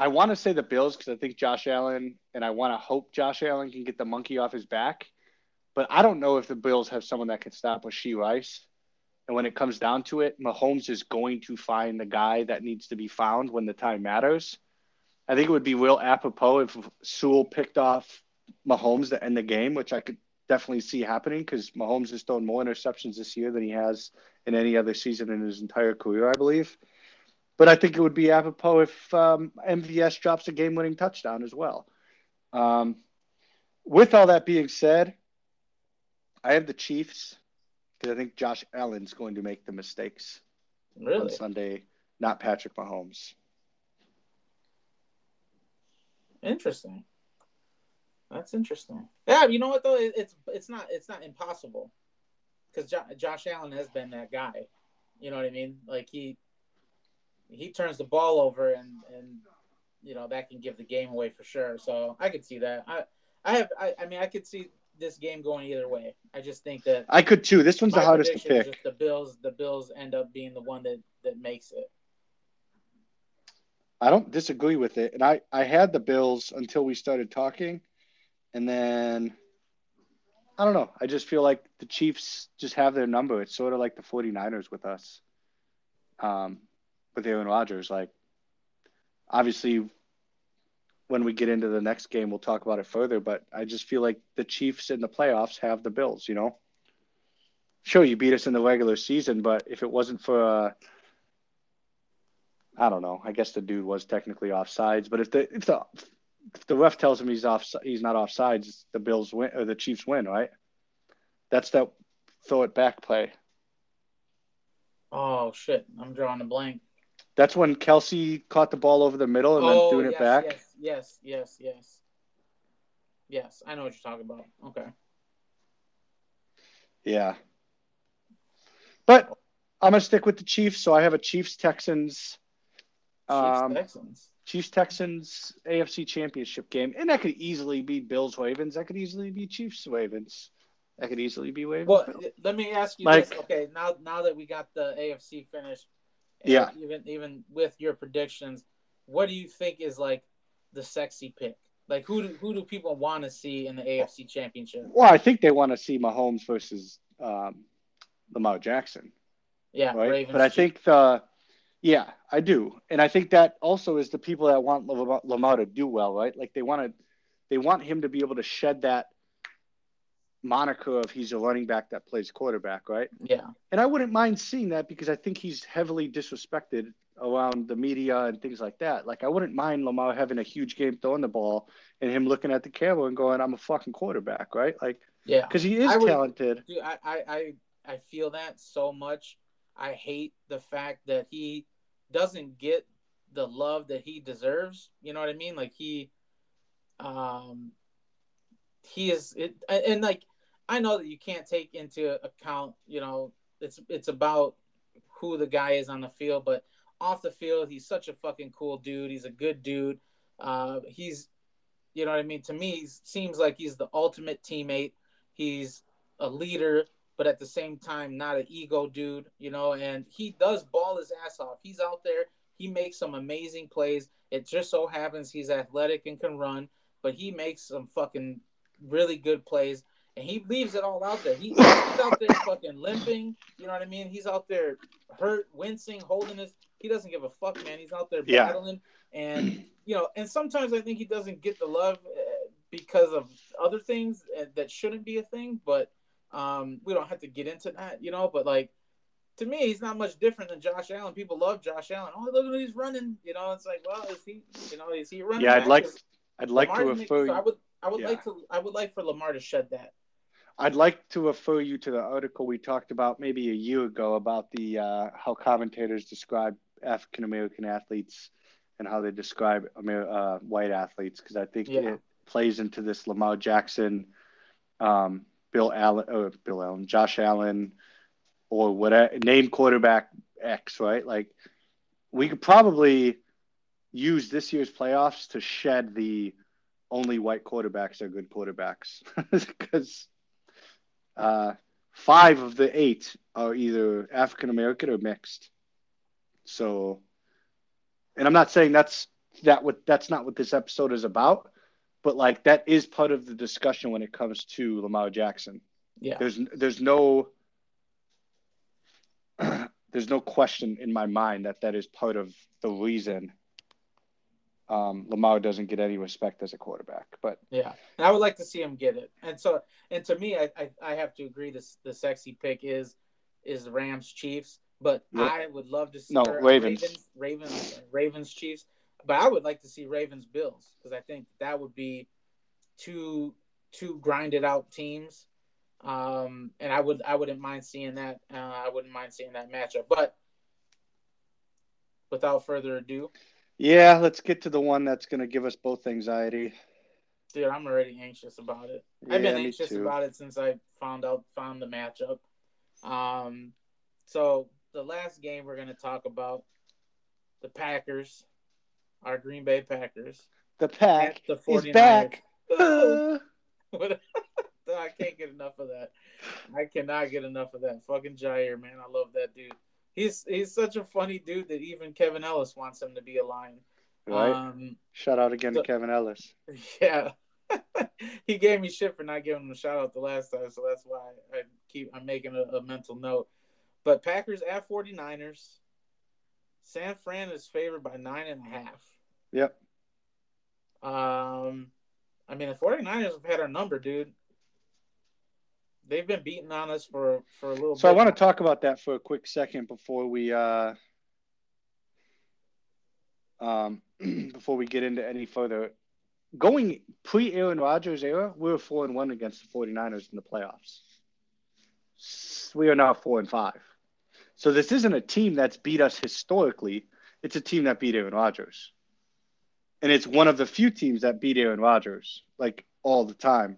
I want to say the Bills because I think Josh Allen, and I want to hope Josh Allen can get the monkey off his back. But I don't know if the Bills have someone that can stop Rashee Rice. And when it comes down to it, Mahomes is going to find the guy that needs to be found when the time matters. I think it would be real apropos if Sewell picked off Mahomes to end the game, which I could definitely see happening because Mahomes has thrown more interceptions this year than he has in any other season in his entire career, I believe. But I think it would be apropos if um, MVS drops a game winning touchdown as well. Um, with all that being said, I have the Chiefs because I think Josh Allen's going to make the mistakes really? on Sunday, not Patrick Mahomes. Interesting. That's interesting. Yeah, you know what though? it's it's not it's not impossible because jo- Josh Allen has been that guy. You know what I mean? Like he he turns the ball over and and you know that can give the game away for sure. So I could see that. I I have I, I mean I could see this game going either way. I just think that I could too. This one's the hardest to pick. The Bills the Bills end up being the one that that makes it. I don't disagree with it. And I, I had the Bills until we started talking. And then I don't know. I just feel like the Chiefs just have their number. It's sort of like the 49ers with us. Um, with Aaron Rodgers. Like, obviously, when we get into the next game, we'll talk about it further. But I just feel like the Chiefs in the playoffs have the Bills. You know, sure you beat us in the regular season, but if it wasn't for uh, I don't know. I guess the dude was technically off sides, but if the if the if the ref tells him he's off he's not off sides, the Bills win or the Chiefs win, right? That's that throw it back play. Oh shit! I'm drawing a blank. That's when Kelce caught the ball over the middle and oh, then doing yes, it back. Yes, yes, yes, yes. Yes, I know what you're talking about. Okay. Yeah. But I'm gonna stick with the Chiefs, so I have a Chiefs Texans. Um, Chiefs Texans. Chiefs Texans AFC Championship game, and that could easily be Bills Ravens. That could easily be Chiefs Ravens. That could easily be Ravens. Well, let me ask you like, this. Okay, now now that we got the AFC finished, yeah. Even even with your predictions, what do you think is like the sexy pick? Like who do who do people want to see in the AFC Championship? Well, I think they want to see Mahomes versus um, Lamar Jackson. Yeah, right. Ravens but I think the yeah, I do, and I think that also is the people that want Lamar to do well, right? Like they want to, they want him to be able to shed that moniker of he's a running back that plays quarterback, right? yeah, And I wouldn't mind seeing that because I think he's heavily disrespected around the media and things like that. Like I wouldn't mind Lamar having a huge game throwing the ball and him looking at the camera and going, "I'm a fucking quarterback," right? Like yeah. because he is I would- talented. Dude, I, I, I, I feel that so much. I hate the fact that he doesn't get the love that he deserves. You know what I mean? Like he, um, he is it, and like I know that you can't take into account. You know, it's it's about who the guy is on the field, but off the field, he's such a fucking cool dude. He's a good dude. Uh, he's, you know what I mean. To me, he seems like he's the ultimate teammate. He's a leader, but at the same time, not an ego dude, you know, and he does ball his ass off. He's out there, he makes some amazing plays. It just so happens he's athletic and can run, but he makes some fucking really good plays. And he leaves it all out there. He, he's out there fucking limping. You know what I mean? He's out there hurt, wincing, holding his. He doesn't give a fuck, man. He's out there Yeah. battling. And, you know, and sometimes I think he doesn't get the love uh, because of other things uh, that shouldn't be a thing. But um, we don't have to get into that, you know. But like to me, he's not much different than Josh Allen. People love Josh Allen. Oh, look at he's running. You know, it's like, well, is he? You know, is he running? Yeah, I'd back? like I'd like to Lamar make- refer so I would I would yeah. like to I would like for Lamar to shed that. I'd like to refer you to the article we talked about maybe a year ago about the uh, how commentators describe African American athletes and how they describe Amer- uh, white athletes because I think Yeah. it plays into this Lamar Jackson, um, Bill Allen, or Bill Allen, Josh Allen, or whatever name quarterback X, right? Like we could probably use this year's playoffs to shed the only white quarterbacks are good quarterbacks because uh, five of the eight are either African American or mixed. So, and I'm not saying that's that what that's not what this episode is about, but like that is part of the discussion when it comes to Lamar Jackson. Yeah, There's there's no there's no question in my mind that that is part of the reason um, Lamar doesn't get any respect as a quarterback. But yeah, and I would like to see him get it. And so, and to me, I I, I have to agree. This the sexy pick is is the Rams Chiefs, but Yep. I would love to see No, Ravens. Ravens Ravens Ravens Chiefs. But I would like to see Ravens Bills because I think that would be two two grinded out teams. Um, and I would I wouldn't mind seeing that. Uh, I wouldn't mind seeing that matchup. But without further ado, yeah, let's get to the one that's going to give us both anxiety. dude, I'm already anxious about it. I've been anxious about it since I found out found the matchup. Um, so the last game we're gonna talk about the Packers, our Green Bay Packers. The pack the is 49ers. back. Uh, I can't get enough of that. I cannot get enough of that. Fucking Jaire, man, I love that dude. He's he's such a funny dude that even Kevin Ellis wants him to be a lion. right. Um, Shout out again so- to Kevin Ellis. Yeah. he gave me shit for not giving him a shout out the last time, so that's why I keep I'm making a, a mental note. But Packers at 49ers. San Fran is favored by nine and a half. Yep. Um I mean the 49ers have had our number, dude. They've been beating on us for for a little bit So I want to talk about that for a quick second before we uh, um, before we get into any further. Going pre Aaron Rodgers era, we were four and one against the 49ers in the playoffs. We are now four and five. So this isn't a team that's beat us historically. It's a team that beat Aaron Rodgers. And it's one of the few teams that beat Aaron Rodgers, like all the time.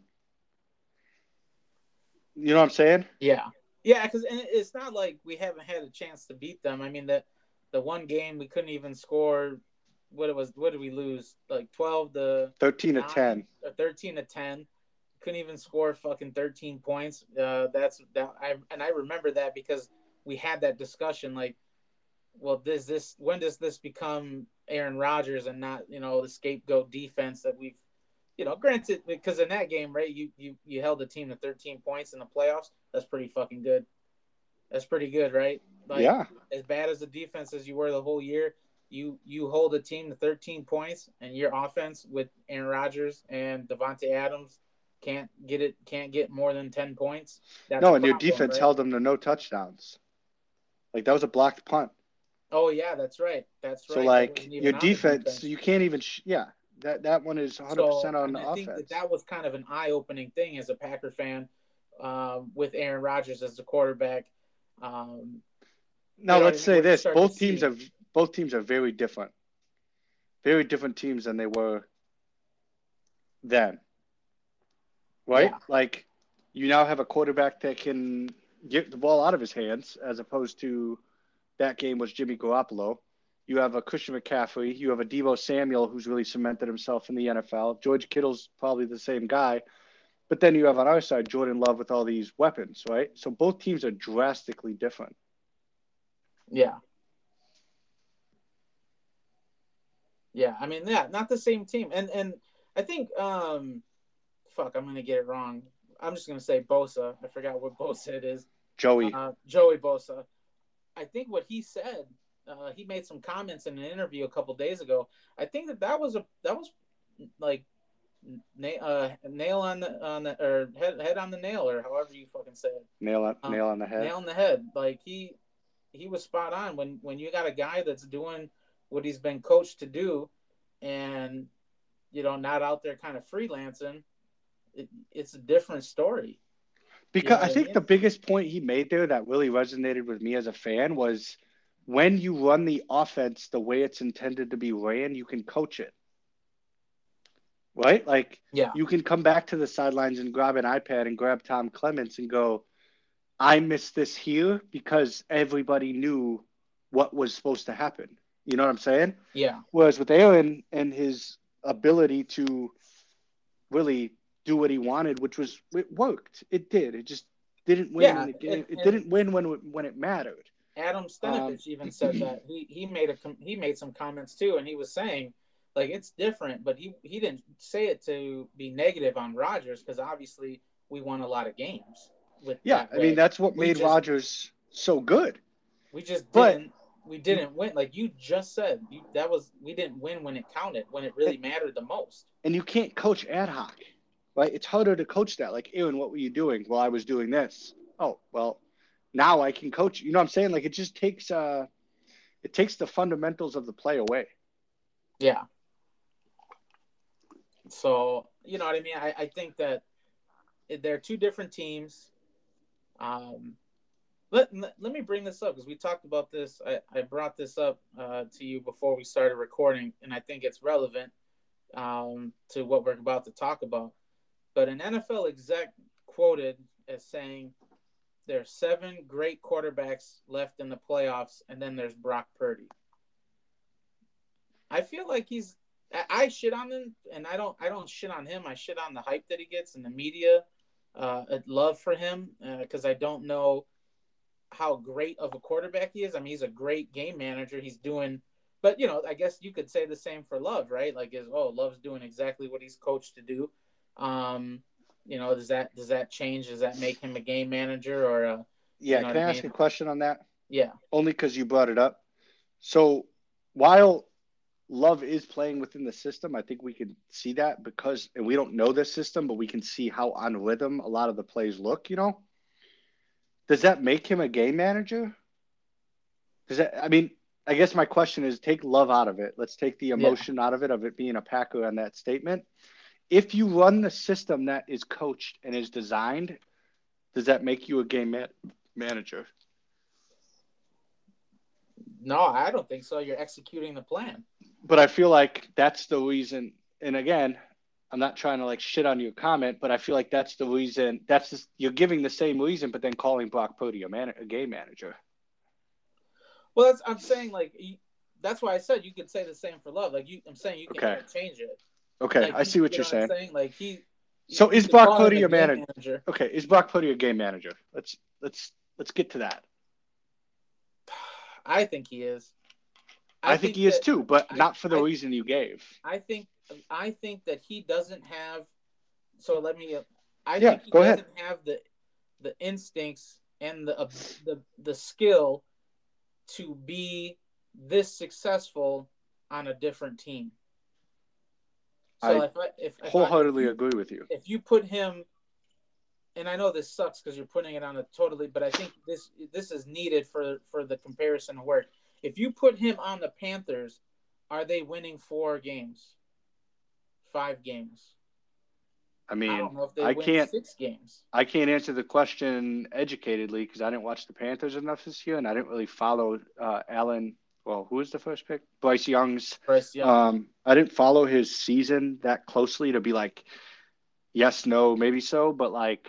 You know what I'm saying? Yeah, yeah, because it's not like we haven't had a chance to beat them. I mean, that the one game we couldn't even score. What it was? What did we lose? Like twelve to 13 to nine, 10. thirteen to ten. Couldn't even score fucking thirteen points. Uh, that's that. I and I remember that because we had that discussion. Like, well, does this? When does this become Aaron Rodgers and not you know the scapegoat defense that we've you know granted because in that game right you you you held the team to 13 points in the playoffs that's pretty fucking good that's pretty good right like, yeah as bad as the defense as you were the whole year you you hold a team to 13 points and your offense with Aaron Rodgers and Davante Adams can't get it can't get more than 10 points that's no and your defense right? held them to no touchdowns like that was a blocked punt Oh yeah, that's right. That's right. So like your defense, defense, you can't even. Sh- yeah, that that one is 100 so, percent on the I offense. Think that, that was kind of an eye-opening thing as a Packer fan, um, with Aaron Rodgers as the quarterback. Um, now let's say this: both teams see. are both teams are very different, very different teams than they were then. Right? Yeah. Like you now have a quarterback that can get the ball out of his hands, as opposed to that game was Jimmy Garoppolo. You have a Christian McCaffrey. You have a Deebo Samuel who's really cemented himself in the NFL. George Kittle's probably the same guy. But then you have on our side Jordan Love with all these weapons, right? So both teams are drastically different. Yeah. Yeah, I mean, yeah, not the same team. And and I think um fuck, I'm gonna get it wrong. I'm just gonna say Bosa. I forgot what Bosa it is. Joey. Uh, Joey Bosa. I think what he said, uh, he made some comments in an interview a couple days ago. I think that that was a that was like nail uh, nail on the on the or head head on the nail or however you fucking say it. Nail on um, nail on the head. Nail on the head. Like he he was spot on when when you got a guy that's doing what he's been coached to do, and you know not out there kind of freelancing. It, it's a different story. Because you know I think I mean? the biggest point he made there that really resonated with me as a fan was when you run the offense the way it's intended to be ran, you can coach it. Right? Like yeah. you can come back to the sidelines and grab an iPad and grab Tom Clements and go, I missed this here because everybody knew what was supposed to happen. You know what I'm saying? Yeah. Whereas with Aaron and his ability to really do what he wanted, which was it worked. It did. It just didn't win. Yeah, it, it, it didn't win when when it mattered. Adam Stenavich um, even said that he he made a he made some comments too, and he was saying like it's different, but he he didn't say it to be negative on Rodgers because obviously we won a lot of games. With yeah, I mean that's what we made Rodgers so good. We just didn't. we didn't win. Like you just said, you, that was we didn't win when it counted, when it really mattered the most. And you can't coach ad hoc right? It's harder to coach that. Like, Aaron, what were you doing? Well, I was doing this. Oh, well, now I can coach. You know what I'm saying? Like, it just takes uh, it takes the fundamentals of the play away. Yeah. So you know what I mean? I, I think that they're two different teams. Um, let, let me bring this up because we talked about this. I, I brought this up uh, to you before we started recording, and I think it's relevant um, to what we're about to talk about. But an NFL exec quoted as saying there are seven great quarterbacks left in the playoffs, and then there's Brock Purdy. I feel like he's. I shit on him, and I don't. I don't shit on him. I shit on the hype that he gets in the media. Uh, love for him because uh, I don't know how great of a quarterback he is. I mean, he's a great game manager. He's doing, but you know, I guess you could say the same for Love, right? Like, is oh, Love's doing exactly what he's coached to do. Um, you know, does that does that change? Does that make him a game manager or a? Yeah, you know can I ask mean? a question on that? Yeah. Only because you brought it up. So while Love is playing within the system, I think we can see that because, and we don't know this system, but we can see how on rhythm a lot of the plays look. You know, does that make him a game manager? Does that? I mean, I guess my question is take love out of it. Let's take the emotion yeah. out of it of it being a Packer on that statement if you run the system that is coached and is designed, does that make you a game manager? No, I don't think so. You're executing the plan. But I feel like that's the reason. And again, I'm not trying to like shit on your comment, but I feel like that's the reason. That's just, you're giving the same reason, but then calling Brock Purdy a, man, a game manager. Well, that's I'm saying like that's why I said you could say the same for Love. Like you, I'm saying you can okay. change it. Okay, like, I see what you are saying. saying. Like he. So is Brock Purdy a manager? manager? Okay, is Brock Purdy a game manager? Let's let's let's get to that. I think he is. I, think, he is too, but I- not for the I- reason you gave. I think I think that he doesn't have. So let me. I Yeah, think he go ahead. doesn't have the the instincts and the the the skill to be this successful on a different team. So I if I, if, if I- Wholeheartedly if you, agree with you. if you put him, and I know this sucks because you're putting it on a totally, but I think this this is needed for for the comparison to work. If you put him on the Panthers, are they winning four games? Five games? I I mean, don't know if they I win can't- six games. I can't answer the question educatedly because I didn't watch the Panthers enough this year, and I didn't really follow uh, Allen. Well, who was the first pick? Bryce Young's. Bryce Young. Um, I didn't follow his season that closely to be like, yes, no, maybe so, but like,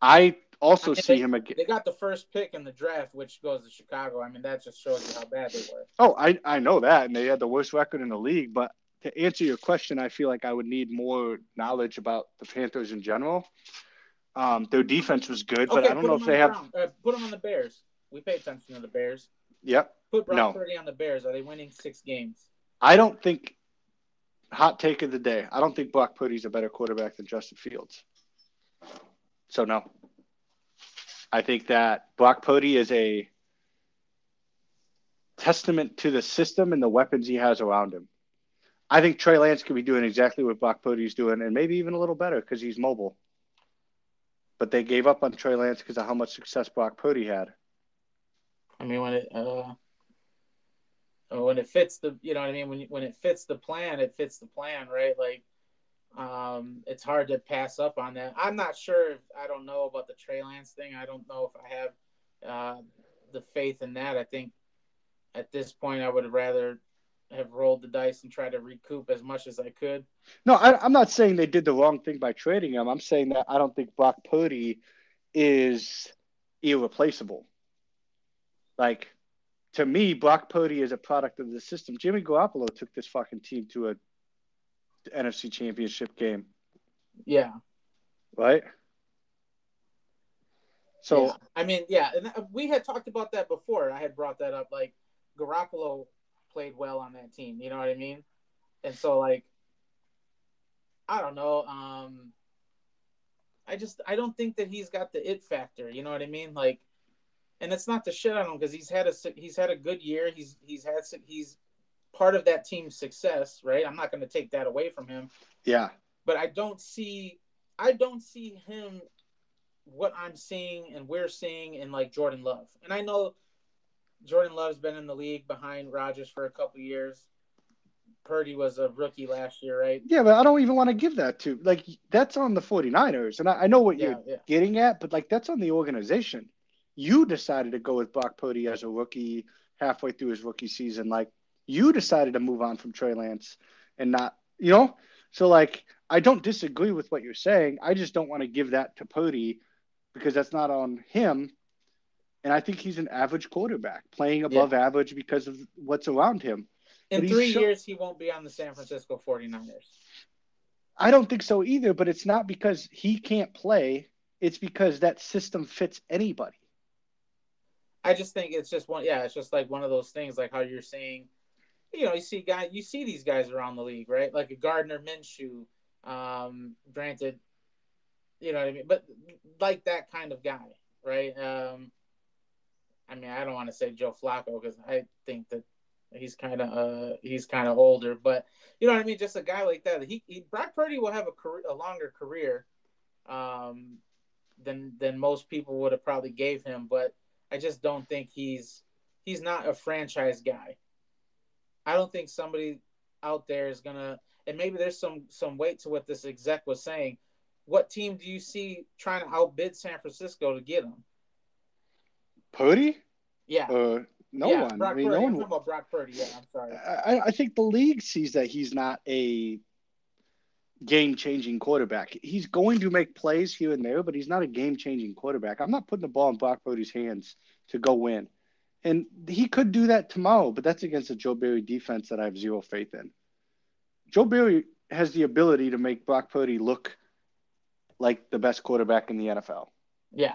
I also I mean, see him again. they got the first pick in the draft, which goes to Chicago. I mean, that just shows you how bad they were. Oh, I I know that, and they had the worst record in the league. But to answer your question, I feel like I would need more knowledge about the Panthers in general. Um, their defense was good, but I don't know if they the have. Uh, put them on the Bears. We pay attention to the Bears. Yep, Put Brock No. Purdy on the Bears. Are they winning six games? I don't think. Hot take of the day: I don't think Brock Purdy's a better quarterback than Justin Fields. So no. I think that Brock Purdy is a testament to the system and the weapons he has around him. I think Trey Lance could be doing exactly what Brock Purdy's doing, and maybe even a little better because he's mobile. But they gave up on Trey Lance because of how much success Brock Purdy had. I mean, when it uh, when it fits the, you know what I mean. When when it fits the plan, it fits the plan, right? Like, um, it's hard to pass up on that. I'm not sure. If, I don't know about the Trey Lance thing. I don't know if I have uh, the faith in that. I think at this point, I would rather have rolled the dice and try to recoup as much as I could. No, I, I'm not saying they did the wrong thing by trading him. I'm saying that I don't think Brock Purdy is irreplaceable. Like, to me, Brock Purdy is a product of the system. Jimmy Garoppolo took this fucking team to a NFC Championship game, Yeah. right? So Yeah. I mean, yeah, and we had talked about that before. I had brought that up. Like Garoppolo played well on that team. You know what I mean? And so, like, I don't know. Um, I just I don't think that he's got the it factor. You know what I mean? Like, and it's not to shit on him because he's had a he's had a good year. He's he's had he's part of that team's success, right? I'm not going to take that away from him yeah, but I don't see I don't see him what I'm seeing and we're seeing in like Jordan Love. And I know Jordan Love's been in the league behind Rodgers for a couple years. Purdy was a rookie last year, right? yeah, but I don't even want to give that to like that's on the 49ers, and I, I know what Yeah, you're yeah. getting at, but like that's on the organization. You decided to go with Brock Purdy as a rookie halfway through his rookie season. Like you decided to move on from Trey Lance and not, you know. So like I don't disagree with what you're saying. I just don't want to give that to Purdy because that's not on him. And I think he's an average quarterback playing above average because of what's around him. In But three show- years, he won't be on the San Francisco 49ers. I don't think so either, but it's not because he can't play. It's because that system fits anybody. I just think it's just one. Yeah, it's just like one of those things, like how you're saying, you know, you see guy, you see these guys around the league, right? Like a Gardner Minshew. Um, granted, you know what I mean, but like that kind of guy, right? Um, I mean, I don't want to say Joe Flacco because I think that he's kind of uh he's kind of older, but you know what I mean. Just a guy like that. He, he Brock Purdy will have a career, a longer career, um, than than most people would have probably gave him, but I just don't think he's he's not a franchise guy. I don't think somebody out there is gonna and maybe there's some some weight to what this exec was saying. What team do you see trying to outbid San Francisco to get him? Purdy? Yeah, Uh, no yeah, one. Brock I mean, Purdy. no I'm talking about Brock Purdy. Yeah, I'm sorry. I, I think the league sees that he's not a game changing quarterback. He's going to make plays here and there, but he's not a game changing quarterback. I'm not putting the ball in Brock Purdy's hands to go win. And he could do that tomorrow, but that's against a Joe Barry defense that I have zero faith in. Joe Barry has the ability to make Brock Purdy look like the best quarterback in the NFL. Yeah,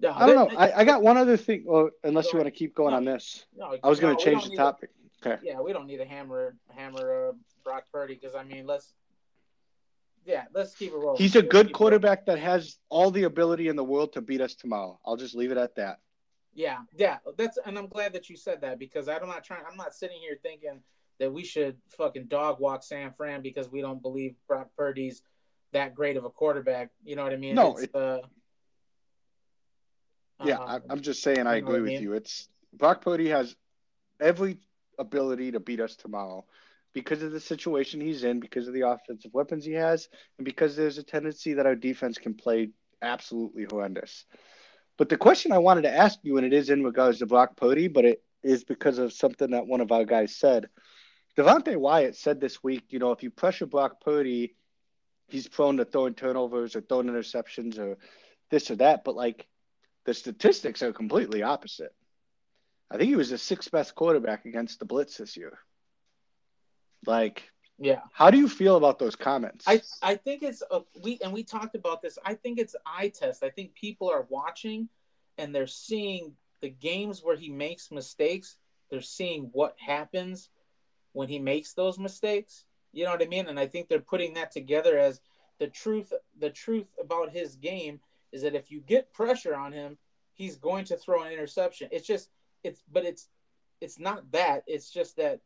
No, I don't they- know. I, I got one other thing. Well, unless you want to keep going No, on this, no, I was going to change the need a- topic. Okay. yeah, we don't need a hammer, hammer uh, Brock Purdy because I mean, let's. Yeah, let's keep it rolling. He's a good quarterback that has all the ability in the world to beat us tomorrow. I'll just leave it at that. Yeah, yeah, that's and I'm glad that you said that because I'm not trying. I'm not sitting here thinking that we should fucking dog walk San Fran because we don't believe Brock Purdy's that great of a quarterback. You know what I mean? No, It's, uh, Yeah, I, I'm just saying I agree I with mean? you. It's Brock Purdy has every ability to beat us tomorrow because of the situation he's in, because of the offensive weapons he has, and because there's a tendency that our defense can play absolutely horrendous. But the question I wanted to ask you, and it is in regards to Brock Purdy, but it is because of something that one of our guys said. Devonte Wyatt said this week, you know, if you pressure Brock Purdy, he's prone to throwing turnovers or throwing interceptions or this or that. But like the statistics are completely opposite. I think he was the sixth best quarterback against the Blitz this year. Like, yeah. how do you feel about those comments? I I think it's a, we and we talked about this. I think it's eye test. I think people are watching and they're seeing the games where he makes mistakes. They're seeing what happens when he makes those mistakes. You know what I mean? And I think they're putting that together as the truth. The truth about his game is that if you get pressure on him, he's going to throw an interception. It's just it's but it's it's not that. It's just that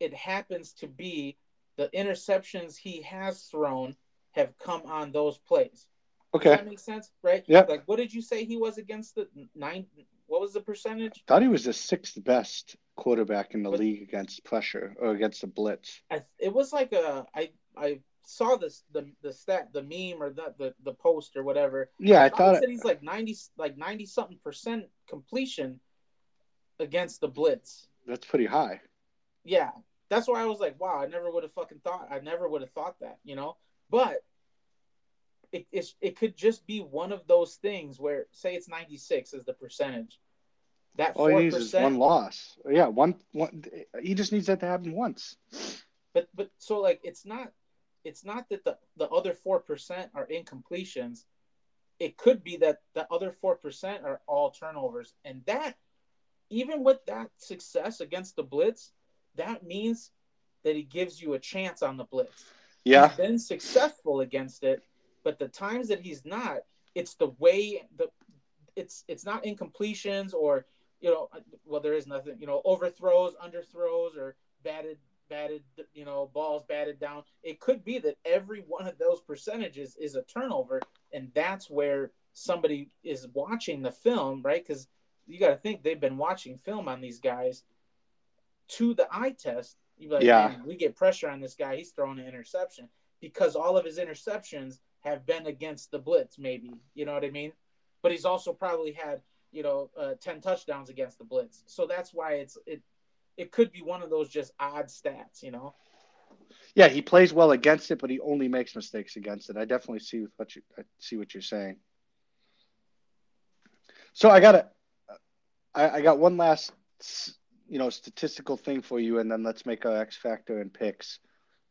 it happens to be the interceptions he has thrown have come on those plays. Does okay. that make sense? Right? Yeah. Like what did you say he was against the nine what was the percentage? Thought he was the sixth best quarterback in the But- league against pressure or against the blitz. I, it was like a I I saw this the the stat the meme or the the, the post or whatever. Yeah, I thought thought he said he's like ninety like ninety something percent completion against the blitz. that's pretty high. Yeah, that's why I was like, wow, I never would have fucking thought. I never would have thought that, you know. But it it's, it could just be one of those things where, say, it's ninety six is the percentage. That All four he needs is one loss. Yeah, one one. He just needs that to happen once. but but so like it's not it's not that the the other four percent are incompletions. It could be that the other four percent are all turnovers, and that even with that success against the blitz, that means that he gives you a chance on the blitz. Yeah, he's been successful against it, but the times that he's not, it's the way the it's it's not incompletions or you know well there is nothing you know overthrows, underthrows, or batted batted you know balls batted down. It could be that every one of those percentages is a turnover, and that's where somebody is watching the film, right? Because you got to think they've been watching film on these guys to the eye test. You be like, Yeah. we get pressure on this guy. He's throwing an interception because all of his interceptions have been against the blitz. Maybe you know what I mean. But he's also probably had you know uh, ten touchdowns against the blitz. So that's why it's it. It could be one of those just odd stats, you know. yeah. He plays well against it, but he only makes mistakes against it. I definitely see what you I see what you're saying. So I got a, I, I got one last, you know, statistical thing for you, and then let's make our X factor and picks.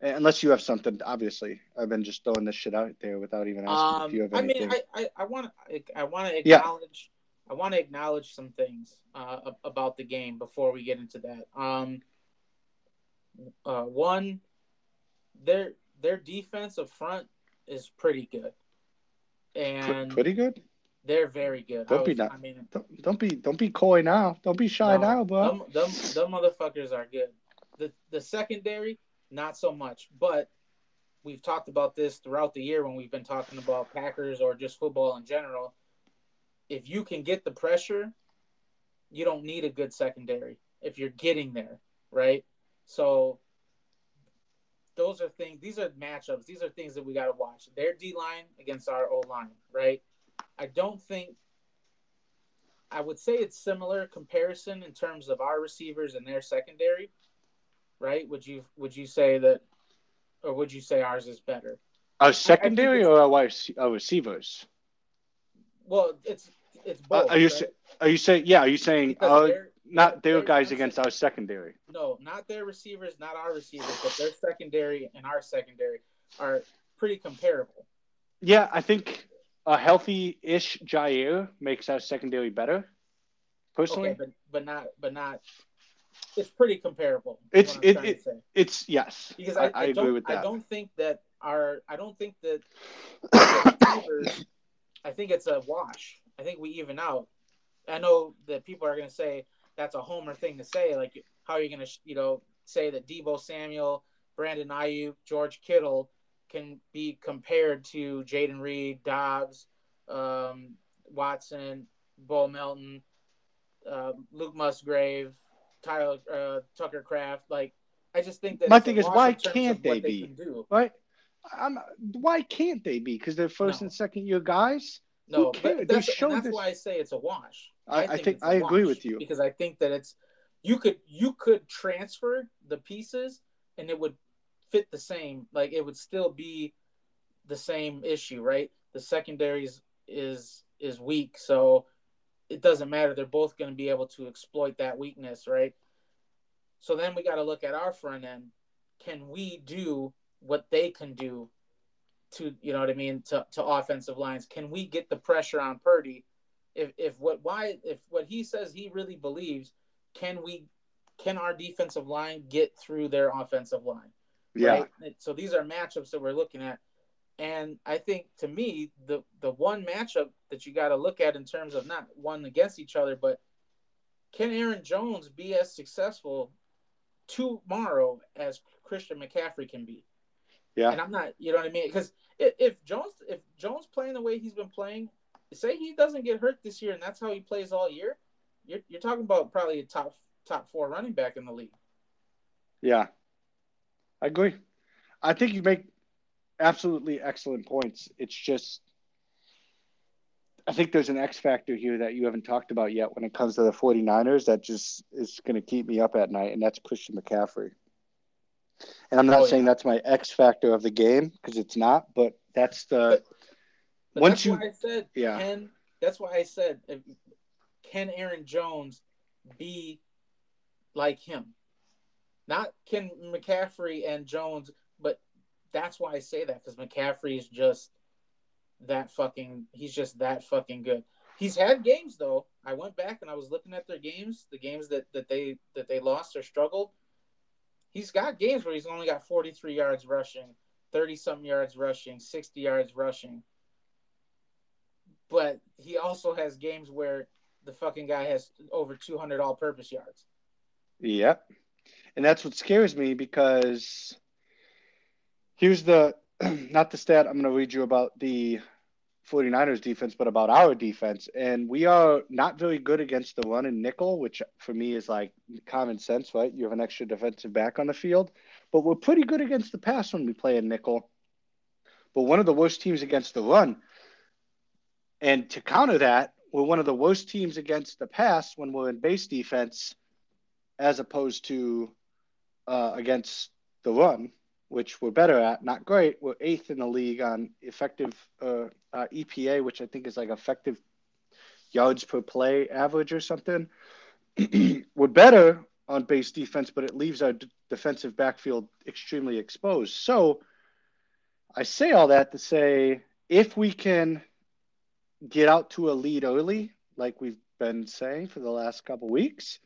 Unless you have something, obviously, I've been just throwing this shit out there without even asking Um, if you have I anything. mean, I, I, I want to, I want to Yeah. acknowledge, I want to acknowledge some things uh, about the game before we get into that. Um, uh, one, their their defense up front is pretty good, and pretty good. They're very good. Don't I, be not- I mean, Don't, don't be don't be coy now. Don't be shy no, now, bro. Them, them, them motherfuckers are good. The the secondary, not so much, but we've talked about this throughout the year when we've been talking about Packers or just football in general. If you can get the pressure, you don't need a good secondary if you're getting there, right? So those are things these are matchups. These are things that we gotta watch. Their D line against our O line, right? I don't think I would say it's similar comparison in terms of our receivers and their secondary, right? Would you would you say that, or would you say ours is better? Our secondary it's- or our, our receivers? Well, it's it's Uh, both. are you right? are you saying yeah? Are you saying uh, not they're- their guys against our secondary? No, not their receivers, not our receivers, but their secondary and our secondary are pretty comparable. Yeah, I think a healthy-ish Jaire makes our secondary better. Personally, Okay, but but not but not. It's pretty comparable. It's- it- it- it's yes. because I, I, I, agree with that. I don't think that our I don't think that receivers. I think it's a wash. I think we even out. I know that people are going to say that's a homer thing to say. Like, how are you going to you know say that Deebo Samuel, Brandon Aiyuk, George Kittle can be compared to Jayden Reed, Doubs, um, Watson, Bo Melton, uh, Luke Musgrave, Tyler uh, Tucker Kraft. Like, I just think that My thing is, why in terms of can't they be? Can right? I'm, why can't they be? Because they're first No. and second year guys. No, but that's, that's why I say it's a wash. I- I think a I agree with you. because I think that it's you could you could transfer the pieces and it would fit the same. Like it would still be the same issue, right? The secondaries is is weak, so it doesn't matter. They're both going to be able to exploit that weakness, right? So then we got to look at our front end. Can we do what they can do to you know what I mean to, to offensive lines? Can we get the pressure on Purdy? If if what why if what he says he really believes, can we can our defensive line get through their offensive line? Yeah, Right? So these are matchups that we're looking at. And I think to me, the the one matchup that you got to look at in terms of not one against each other, but can Aaron Jones be as successful tomorrow as Christian McCaffrey can be? yeah, And I'm not, you know what I mean? Because if, if Jones if Jones playing the way he's been playing, say he doesn't get hurt this year and that's how he plays all year, you're you're talking about probably a top top four running back in the league. yeah. I agree. I think you make absolutely excellent points. It's just, I think there's an X factor here that you haven't talked about yet when it comes to the 49ers that just is going to keep me up at night, and that's Christian McCaffrey. And I'm not Oh, saying yeah. that's my X factor of the game because it's not, but that's the But- But Once that's you- why I said yeah. can that's why I said can Aaron Jones be like him? Not can McCaffrey and Jones, but that's why I say that because McCaffrey is just that fucking he's just that fucking good. He's had games though. I went back and I was looking at their games, the games that, that they that they lost or struggled. He's got games where he's only got 43 yards rushing, 30 something yards rushing, 60 yards rushing but he also has games where the fucking guy has over 200 all-purpose yards. Yep. And that's what scares me because here's the not the stat I'm going to read you about the 49ers defense, but about our defense. And we are not very good against the run and nickel, which for me is like common sense, right? You have an extra defensive back on the field, but we're pretty good against the pass when we play a nickel. But one of the worst teams against the run. And to counter that, we're one of the worst teams against the pass when we're in base defense as opposed to uh, against the run, which we're better at. Not great. We're eighth in the league on effective uh, uh, EPA, which I think is like effective yards per play average or something. we're better on base defense, but it leaves our d- defensive backfield extremely exposed. So I say all that to say if we can get out to a lead early, like we've been saying for the last couple weeks,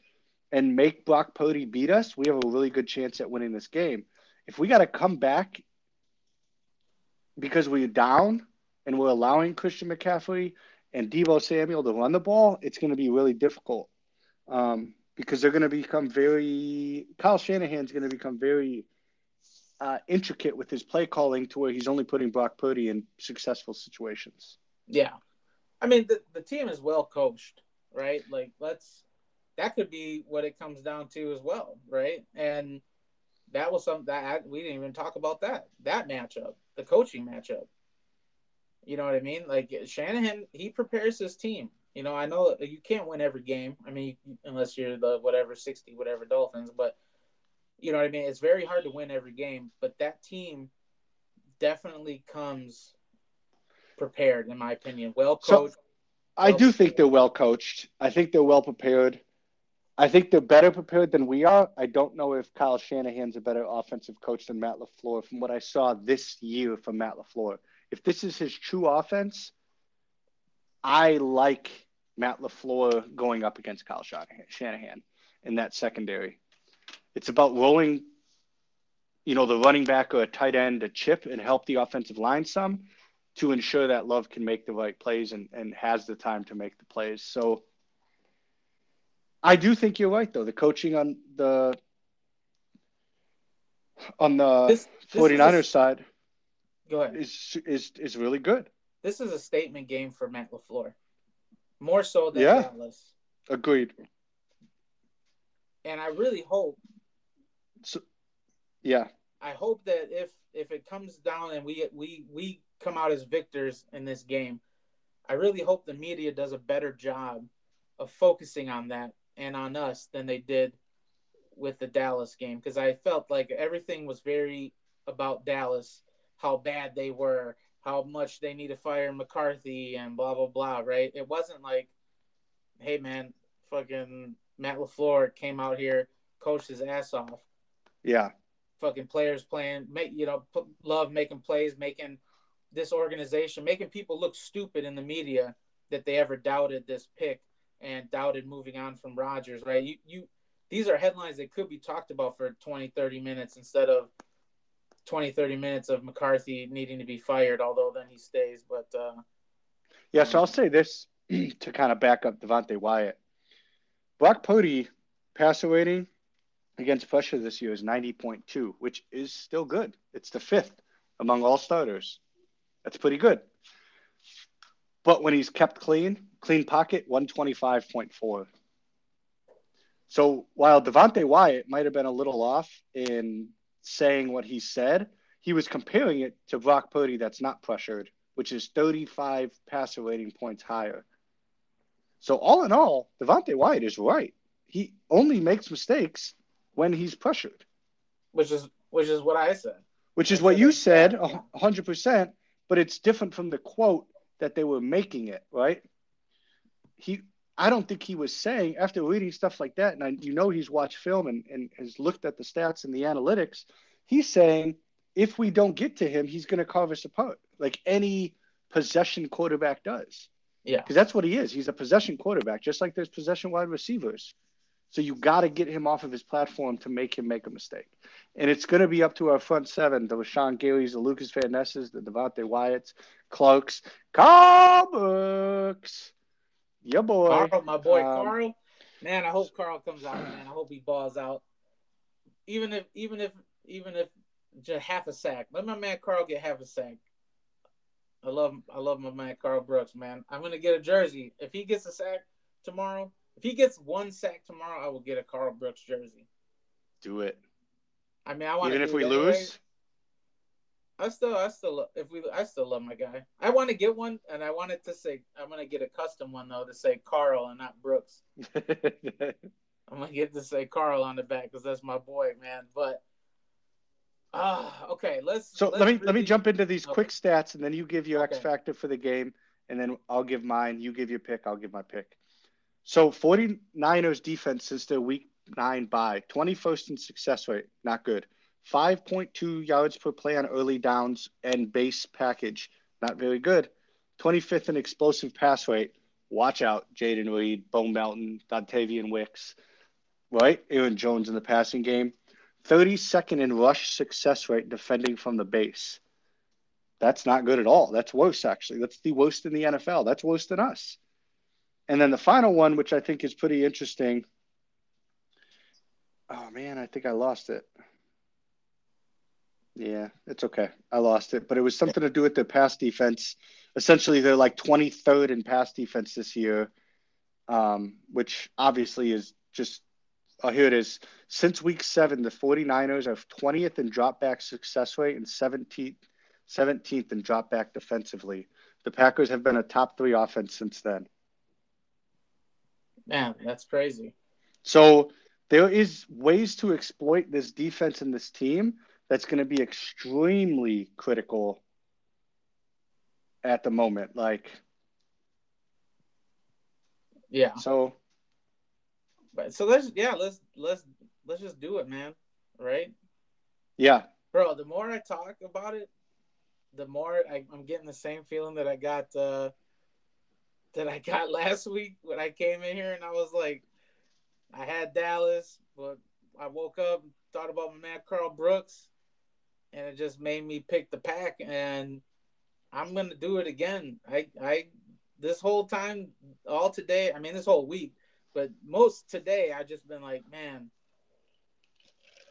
and make Brock Purdy beat us, we have a really good chance at winning this game. If we got to come back because we're down and we're allowing Christian McCaffrey and Deebo Samuel to run the ball, it's going to be really difficult um, because they're going to become very. Kyle Shanahan's going to become very uh, intricate with his play calling to where he's only putting Brock Purdy in successful situations. Yeah. I mean, the, the team is well coached, right? Like, let's, that could be what it comes down to as well, right? And that was something that we didn't even talk about that, that matchup, the coaching matchup. You know what I mean? Like, Shanahan, he prepares his team. You know, I know you can't win every game. I mean, unless you're the whatever 60, whatever Dolphins, but you know what I mean? It's very hard to win every game, but that team definitely comes prepared, in my opinion. Well So- coached. I Well do think they're well coached. I think they're well prepared. I think they're better prepared than we are. I don't know if Kyle Shanahan's a better offensive coach than Matt LaFleur from what I saw this year from Matt LaFleur. If this is his true offense, I like Matt LaFleur going up against Kyle Shanahan in that secondary. It's about rolling, you know, the running back or a tight end to chip and help the offensive line some to ensure that Love can make the right plays and, and has the time to make the plays. So I do think you're right though. The coaching on the on the this, this 49ers a, side go ahead. is is is really good. This is a statement game for Matt LaFleur. More so than yeah. Dallas. Agreed. And I really hope so, yeah. I hope that if if it comes down and we we we come out as victors in this game, I really hope the media does a better job of focusing on that and on us than they did with the Dallas game because I felt like everything was very about Dallas, how bad they were, how much they need to fire McCarthy and blah blah blah, right? It wasn't like, hey man, fucking Matt LaFleur came out here, coached his ass off. Yeah. Fucking players playing, make you know, love making plays, making this organization, making people look stupid in the media that they ever doubted this pick and doubted moving on from Rodgers, right? You you these are headlines that could be talked about for 20, 30 minutes instead of 20, 30 minutes of McCarthy needing to be fired, although then he stays. But uh, yeah, so I'll say this to kind of back up Devonte Wyatt. Brock Purdy passer rating against pressure this year is 90.2, which is still good. It's the fifth among all starters. That's pretty good. But when he's kept clean, clean pocket, 125.4. So while Devonte Wyatt might have been a little off in saying what he said, he was comparing it to Brock Purdy that's not pressured, which is 35 passer rating points higher. So all in all, Devonte Wyatt is right. He only makes mistakes when he's pressured. Which is which is what I said. Which is what you said, hundred percent. But it's different from the quote that they were making it, right? He I don't think he was saying after reading stuff like that, and I, you know he's watched film and, and has looked at the stats and the analytics. He's saying if we don't get to him, he's going to carve us apart, like any possession quarterback does. Yeah, because that's what he is. He's a possession quarterback, just like there's possession wide receivers. So you got to get him off of his platform to make him make a mistake. And it's going to be up to our front seven: the Rashan Gary's, the Lukas Van Nesses, the Devonte Wyatts, Clarks, Karl Brooks your boy. Karl, my boy um, Karl. Man, I hope Karl comes out, man. I hope he balls out. Even if, even if, even if just half a sack. Let my man Karl get half a sack. I love, I love my man Karl Brooks, man. I'm gonna get a jersey. If he gets a sack tomorrow, if he gets one sack tomorrow, I will get a Karl Brooks jersey. Do it. I mean, I want even if we lose. I still, I still, if we, I still love my guy. I want to get one, and I wanted to say, I'm gonna get a custom one though to say Karl and not Brooks. I'm gonna get to say Karl on the back because that's my boy, man. But ah, uh, okay, let's. So let's let me really... let me jump into these okay. quick stats, and then you give your okay. X factor for the game, and then I'll give mine. You give your pick. I'll give my pick. So 49ers defense since their week nine bye, 21st in success rate, not good. 5.2 yards per play on early downs and base package. Not very good. 25th in explosive pass rate. Watch out, Jayden Reed, Bo Melton, Dontayvion Wicks, right? Aaron Jones in the passing game. 32nd in rush success rate defending from the base. That's not good at all. That's worse, actually. That's the worst in the NFL. That's worse than us. And then the final one, which I think is pretty interesting. Oh, man, I think I lost it. Yeah, it's okay. I lost it, but it was something to do with their pass defense. Essentially, they're like 23rd in pass defense this year, um, which obviously is just. Oh, here it is. Since week seven, the 49ers are 20th in dropback success rate and 17th, 17th in dropback defensively. The Packers have been a top three offense since then. Man, that's crazy. So there is ways to exploit this defense and this team that's going to be extremely critical at the moment. Like, yeah. So, but so let's yeah let's let's let's just do it, man. Right? Yeah, bro. The more I talk about it, the more I, am getting the same feeling that I got uh, that I got last week when I came in here and I was like, I had Dallas, but I woke up thought about my man Karl Brooks, and it just made me pick the pack. And I'm gonna do it again. I I this whole time, all today. I mean, this whole week, but most today, I just been like, man,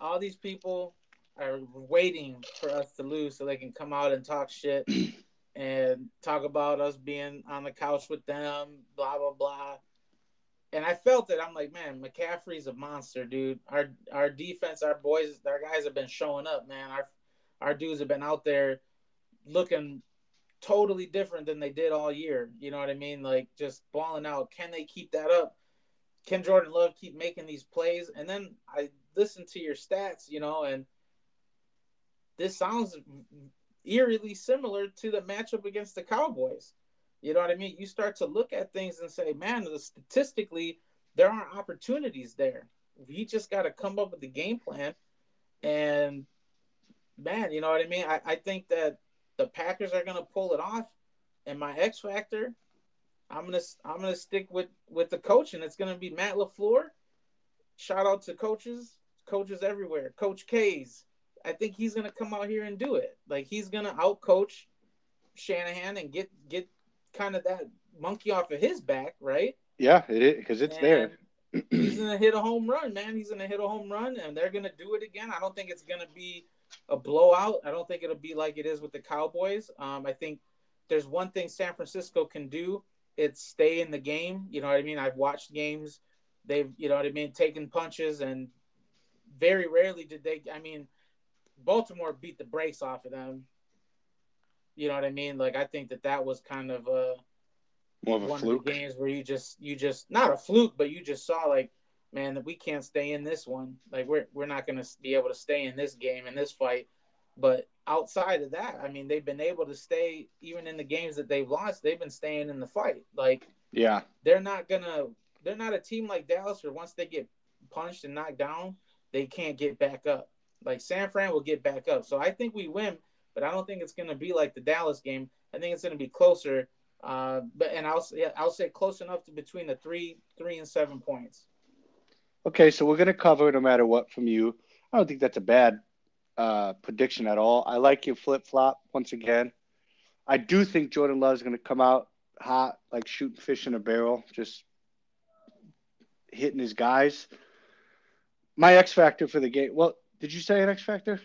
all these people are waiting for us to lose so they can come out and talk shit and talk about us being on the couch with them, blah blah blah. And I felt it. I'm like, man, McCaffrey's a monster, dude. Our our defense, our boys, our guys have been showing up, man. Our our dudes have been out there looking totally different than they did all year. You know what I mean? Like just balling out. Can they keep that up? Can Jordan Love keep making these plays? And then I listened to your stats, you know, and this sounds eerily similar to the matchup against the Cowboys. You know what I mean? You start to look at things and say, man, statistically, there aren't opportunities there. We just got to come up with the game plan. And man, you know what I mean? I, I think that the Packers are going to pull it off. And my X factor, I'm gonna I'm gonna stick with with the coach, and it's gonna be Matt LaFleur. Shout out to coaches, coaches everywhere. Coach K's, I think he's gonna come out here and do it. Like he's gonna outcoach Shanahan and get get kind of that monkey off of his back, right? Yeah, it is because it's and there. he's gonna hit a home run, man. He's gonna hit a home run, and they're gonna do it again. I don't think it's gonna be a blowout. I don't think it'll be like it is with the Cowboys. Um, I think there's one thing San Francisco can do. It's stay in the game. You know what I mean? I've watched games. They've, you know what I mean, taken punches, and very rarely did they. I mean, Baltimore beat the brakes off of them. You know what I mean? Like I think that that was kind of a, More of a one fluke. of the games where you just you just not a fluke, but you just saw like, man, that we can't stay in this one. Like we're we're not gonna be able to stay in this game in this fight. But outside of that, I mean, they've been able to stay even in the games that they've lost. They've been staying in the fight. Like yeah, they're not gonna. They're not a team like Dallas where once they get punched and knocked down, they can't get back up. Like San Fran will get back up. So I think we win, but I don't think it's going to be like the Dallas game. I think it's going to be closer. Uh, but and I'll yeah, I'll say close enough to between the three three and seven points. Okay, so we're going to cover no matter what from you. I don't think that's a bad uh, prediction at all. I like your flip flop once again. I do think Jordan Love is going to come out hot, like shooting fish in a barrel, just hitting his guys. My X factor for the game. Well, did you say an X factor?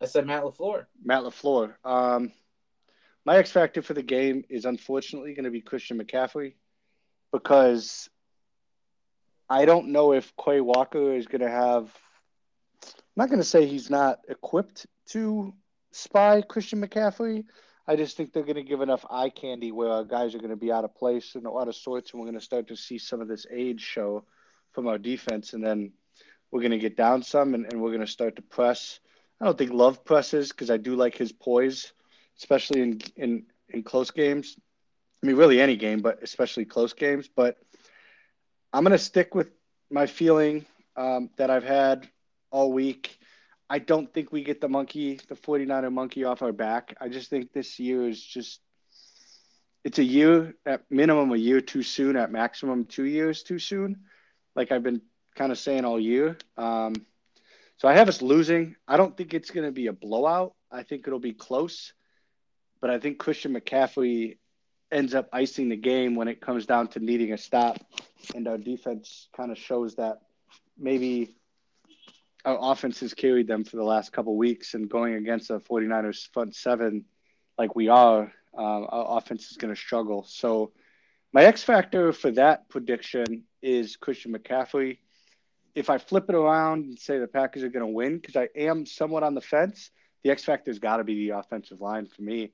I said Matt LaFleur. Matt LaFleur. Um, my X factor for the game is unfortunately going to be Christian McCaffrey because I don't know if Quay Walker is going to have. I'm not going to say he's not equipped to spy Christian McCaffrey. I just think they're going to give enough eye candy where our guys are going to be out of place and out of sorts, and we're going to start to see some of this age show from our defense, and then we're going to get down some, and, and we're going to start to press. I don't think Love presses because I do like his poise, especially in in in close games. I mean, really any game, but especially close games. But I'm going to stick with my feeling um, that I've had all week. I don't think we get the monkey, the 49er monkey off our back. I just think this year is just, it's a year, at minimum, a year too soon, at maximum, two years too soon. Like I've been kind of saying all year. Um, so I have us losing. I don't think it's going to be a blowout. I think it'll be close. But I think Christian McCaffrey ends up icing the game when it comes down to needing a stop. And our defense kind of shows that maybe our offense has carried them for the last couple weeks and going against a 49ers front seven like we are, um, our offense is going to struggle. So my X factor for that prediction is Christian McCaffrey. If I flip it around and say the Packers are going to win, because I am somewhat on the fence, the X factor's got to be the offensive line for me.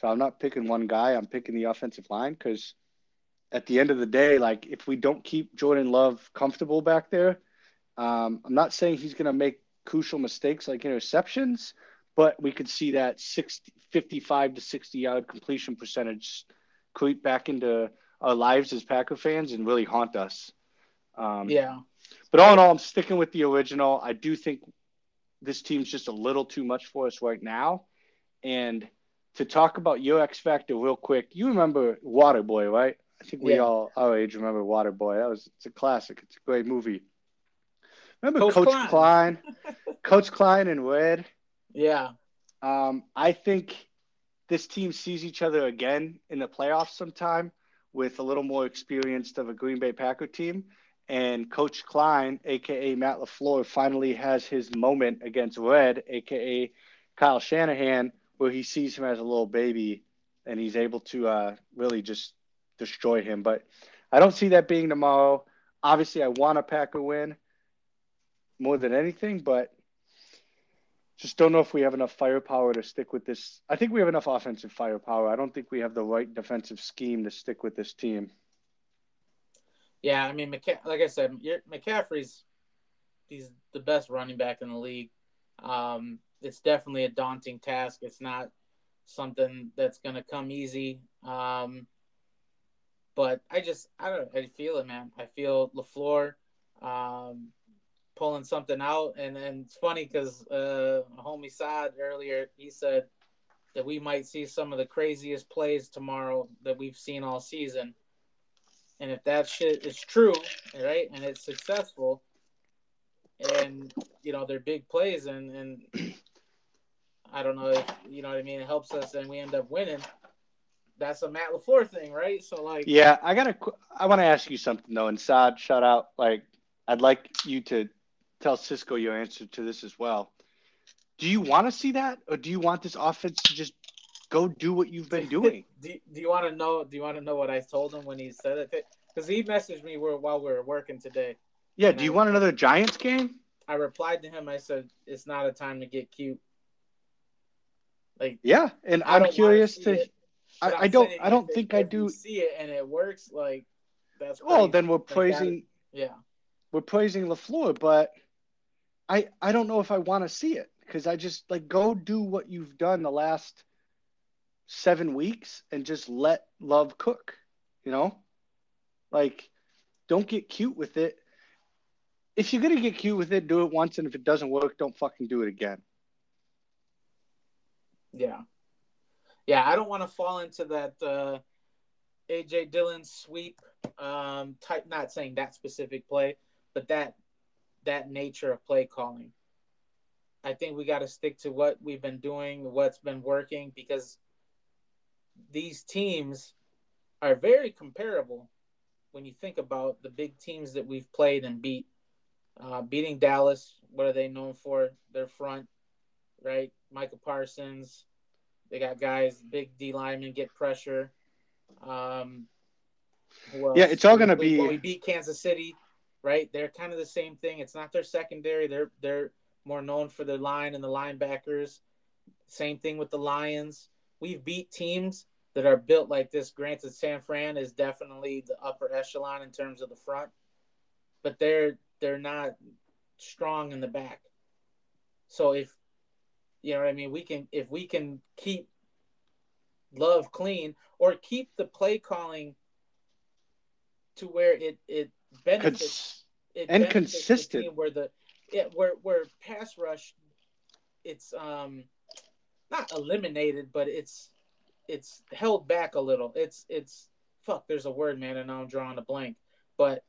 So I'm not picking one guy. I'm picking the offensive line because at the end of the day, like if we don't keep Jordan Love comfortable back there, um, I'm not saying he's going to make crucial mistakes like interceptions, but we could see that 60, 55 to 60 yard completion percentage creep back into our lives as Packer fans and really haunt us. Um, Yeah. but all in all, I'm sticking with the original. I do think this team's just a little too much for us right now. And to talk about your X Factor real quick, you remember Waterboy, right? I think we Yeah. all our age remember Waterboy. That was it's a classic. It's a great movie. Remember Coach Coach, Klein. Klein? Coach Klein and Red. Yeah. Um, I think this team sees each other again in the playoffs sometime with a little more experienced of a Green Bay Packer team. And Coach Klein, aka Matt LaFleur, finally has his moment against Red, aka Kyle Shanahan, where he sees him as a little baby and he's able to uh, really just destroy him. But I don't see that being tomorrow. Obviously, I want a Packer win more than anything, but just don't know if we have enough firepower to stick with this. I think we have enough offensive firepower. I don't think we have the right defensive scheme to stick with this team. Yeah, I mean, like I said, McCaffrey's he's the best running back in the league. Um, it's definitely a daunting task. It's not something that's going to come easy. Um, but I just I don't I feel it, man. I feel Lafleur um, pulling something out, and and it's funny because uh, homie Saad earlier he said that we might see some of the craziest plays tomorrow that we've seen all season. And if that shit is true, right, and it's successful, and you know they're big plays, and and I don't know if you know what I mean, it helps us, and we end up winning. That's a Matt Lafleur thing, right? So like, Yeah, I gotta. I want to ask you something though, and Saad, shout out. Like, I'd like you to tell Cisco your answer to this as well. Do you want to see that, or do you want this offense to just go do what you've been doing? do, do you want to know? Do you want to know what I told him when he said it? Because he messaged me while we were working today. Yeah. Do you I- want another Giants game? I replied to him. I said, "It's not a time to get cute." Like Yeah, and I'm curious to. I, I'm don't. I don't if it- think I do. See it and it works. Like that's Well, then we're Like, praising. yeah. we're praising Lafleur, but I I don't know if I want to see it because I just like go do what you've done the last seven weeks and just let Love cook. You know, like don't get cute with it. If you're gonna get cute with it, do it once, and if it doesn't work, don't fucking do it again. Yeah. Yeah, I don't want to fall into that uh, AJ Dillon sweep um, type. Not saying that specific play, but that that nature of play calling. I think we got to stick to what we've been doing, what's been working, because these teams are very comparable when you think about the big teams that we've played and beat. Uh, beating Dallas, what are they known for? Their front, right? Michael Parsons. They got guys, big D linemen, get pressure. Um. Yeah, it's all gonna be- when we beat Kansas City, right? They're kind of the same thing. It's not their secondary. They're they're more known for their line and the linebackers. Same thing with the Lions. We've beat teams that are built like this. Granted, San Fran is definitely the upper echelon in terms of the front, but they're they're not strong in the back. So if you know what I mean, we can if we can keep love clean or keep the play calling to where it it benefits Cons- it and benefits consistent. team where the yeah, where where pass rush it's um not eliminated but it's it's held back a little. It's it's fuck there's a word man and now i'm drawing a blank. But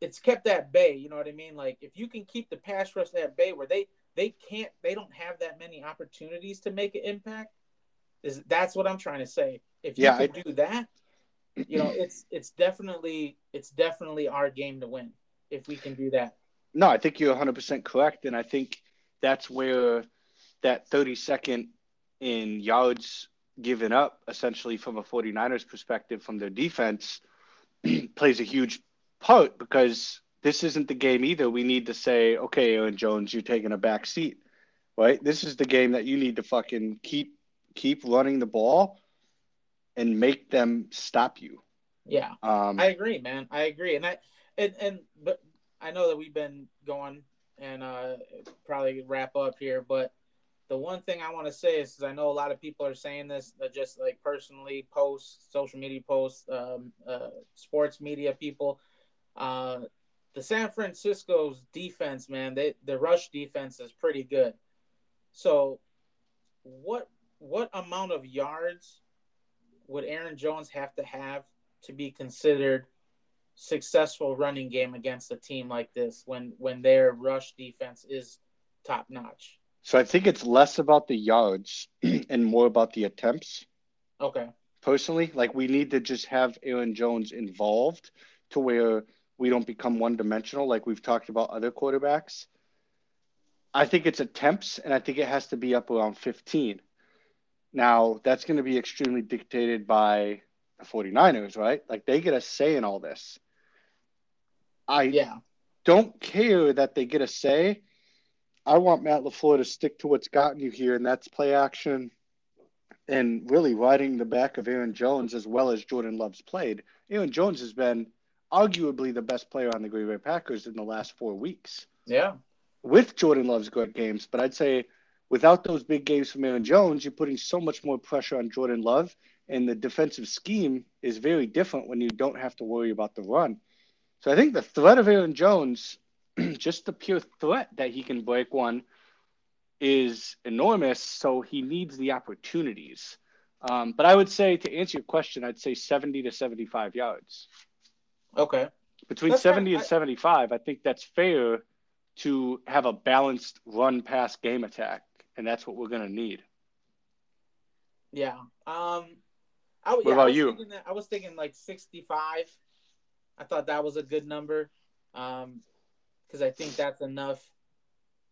it's kept at bay you know what i mean? Like if you can keep the pass rush at bay where they they can't they don't have that many opportunities to make an impact is that's what i'm trying to say if you Yeah, can do that you know it's it's definitely it's definitely our game to win if we can do that No, I think you're 100% correct. And I think that's where that 32nd in yards given up, essentially from a 49ers perspective, from their defense, plays a huge part because this isn't the game either. We need to say, okay, Aaron Jones, you're taking a back seat, right? This is the game that you need to fucking keep keep running the ball and make them stop you. yeah Um, I agree, man. I agree, and I and and but I know that we've been going and uh probably wrap up here, but the one thing I want to say is, is I know a lot of people are saying this, uh, just like personally posts, social media posts, um, uh, sports media people. Uh, the San Francisco's defense, man, they the rush defense is pretty good. So, what what amount of yards would Aaron Jones have to have to be considered successful running game against a team like this when when their rush defense is top notch. So I think it's less about the yards and more about the attempts. Okay. Personally, like we need to just have Aaron Jones involved to where we don't become one dimensional like we've talked about other quarterbacks. I think it's attempts and I think it has to be up around 15. Now, that's going to be extremely dictated by the 49ers, right? Like they get a say in all this. I Yeah. don't care that they get a say. I want Matt LaFleur to stick to what's gotten you here, and that's play action and really riding the back of Aaron Jones as well as Jordan Love's played. Aaron Jones has been arguably the best player on the Green Bay Packers in the last four weeks Yeah. with Jordan Love's good games. But I'd say without those big games from Aaron Jones, you're putting so much more pressure on Jordan Love, and the defensive scheme is very different when you don't have to worry about the run. So I think the threat of Aaron Jones, just the pure threat that he can break one, is enormous. So he needs the opportunities. Um, but I would say to answer your question, I'd say 70 to 75 yards. Okay. Between That's 70 fair. and 75, I think that's fair to have a balanced run pass game attack. And that's what we're going to need. Yeah. Um. I, w- What yeah, about was you? That, I was thinking like sixty-five. I thought that was a good number, um, because I think that's enough.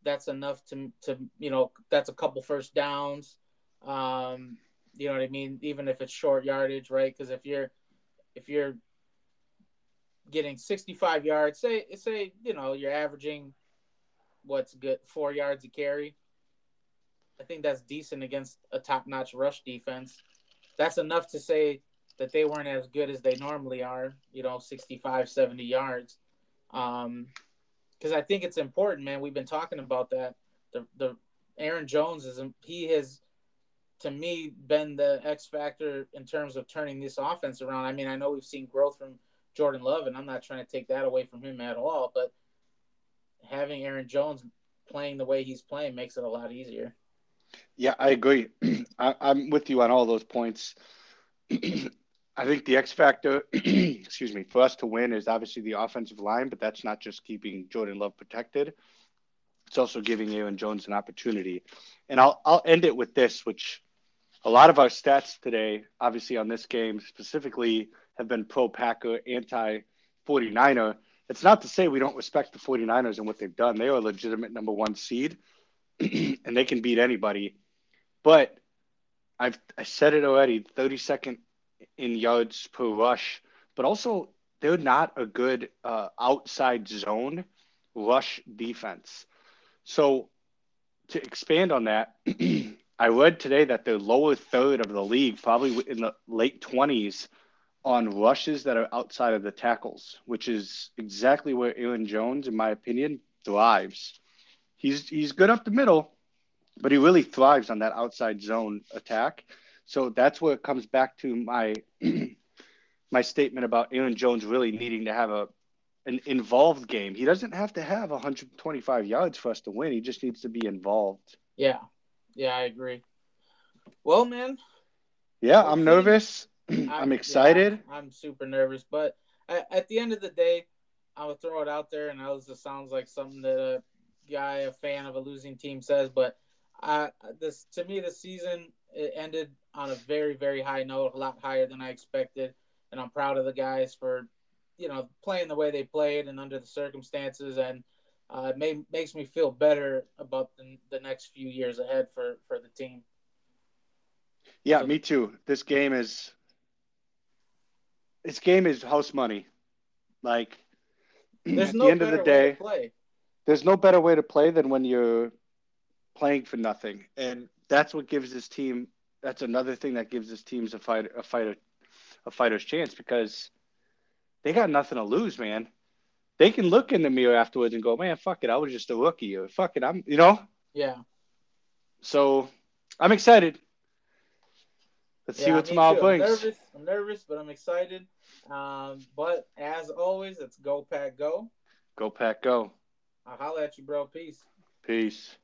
That's enough to to you know that's a couple first downs. Um, you know what I mean? Even if it's short yardage, right? Because if you're if you're getting sixty-five yards, say say you know you're averaging what's good four yards a carry. I think that's decent against a top-notch rush defense. That's enough to say that they weren't as good as they normally are, you know, 65, 70 yards. Um, because I think it's important, man. We've been talking about that. The the Aaron Jones is he has to me been the X factor in terms of turning this offense around. I mean, I know we've seen growth from Jordan Love, and I'm not trying to take that away from him at all, but having Aaron Jones playing the way he's playing makes it a lot easier. Yeah, I agree. I, I'm with you on all those points. I think the X factor, excuse me, for us to win is obviously the offensive line, but that's not just keeping Jordan Love protected. It's also giving Aaron Jones an opportunity. And I'll I'll end it with this, which a lot of our stats today, obviously on this game specifically, have been pro Packer, anti 49er. It's not to say we don't respect the 49ers and what they've done. They are a legitimate number one seed and they can beat anybody. But I've I said it already, 32nd in yards per rush, but also they're not a good uh, outside zone rush defense. So to expand on that, I read today that they're lower third of the league, probably in the late 20s on rushes that are outside of the tackles, which is exactly where Aaron Jones, in my opinion, thrives. He's he's good up the middle, but he really thrives on that outside zone attack. So that's where it comes back to my my statement about Aaron Jones really needing to have a an involved game. He doesn't have to have 125 yards for us to win. He just needs to be involved. Yeah. Yeah, I agree. Well, man, Yeah, I'm nervous. I'm, I'm yeah, excited. I'm super nervous, but at, at the end of the day, I would throw it out there, and I know this sounds like something that a guy, a fan of a losing team, says, but I this to me, the season it ended on a very, very high note, a lot higher than I expected, and I'm proud of the guys for, you know, playing the way they played and under the circumstances, and uh, it may, makes me feel better about the, the next few years ahead for for the team. Yeah, So- me too. This game is this game is house money. Like There's at no the end of the day, there's no better way to play than when you're playing for nothing. And that's what gives this team that's another thing that gives this teams a fight a fighter a fighter's chance because they got nothing to lose, man. They can look in the mirror afterwards and go, Man, fuck it, I was just a rookie or fuck it, I'm you know? Yeah. So I'm excited. Let's see Yeah, what me tomorrow too. brings. I'm nervous. I'm nervous, but I'm excited. Um, but as always, it's go pack go. Go pack go. I'll holler at you, bro. Peace. Peace.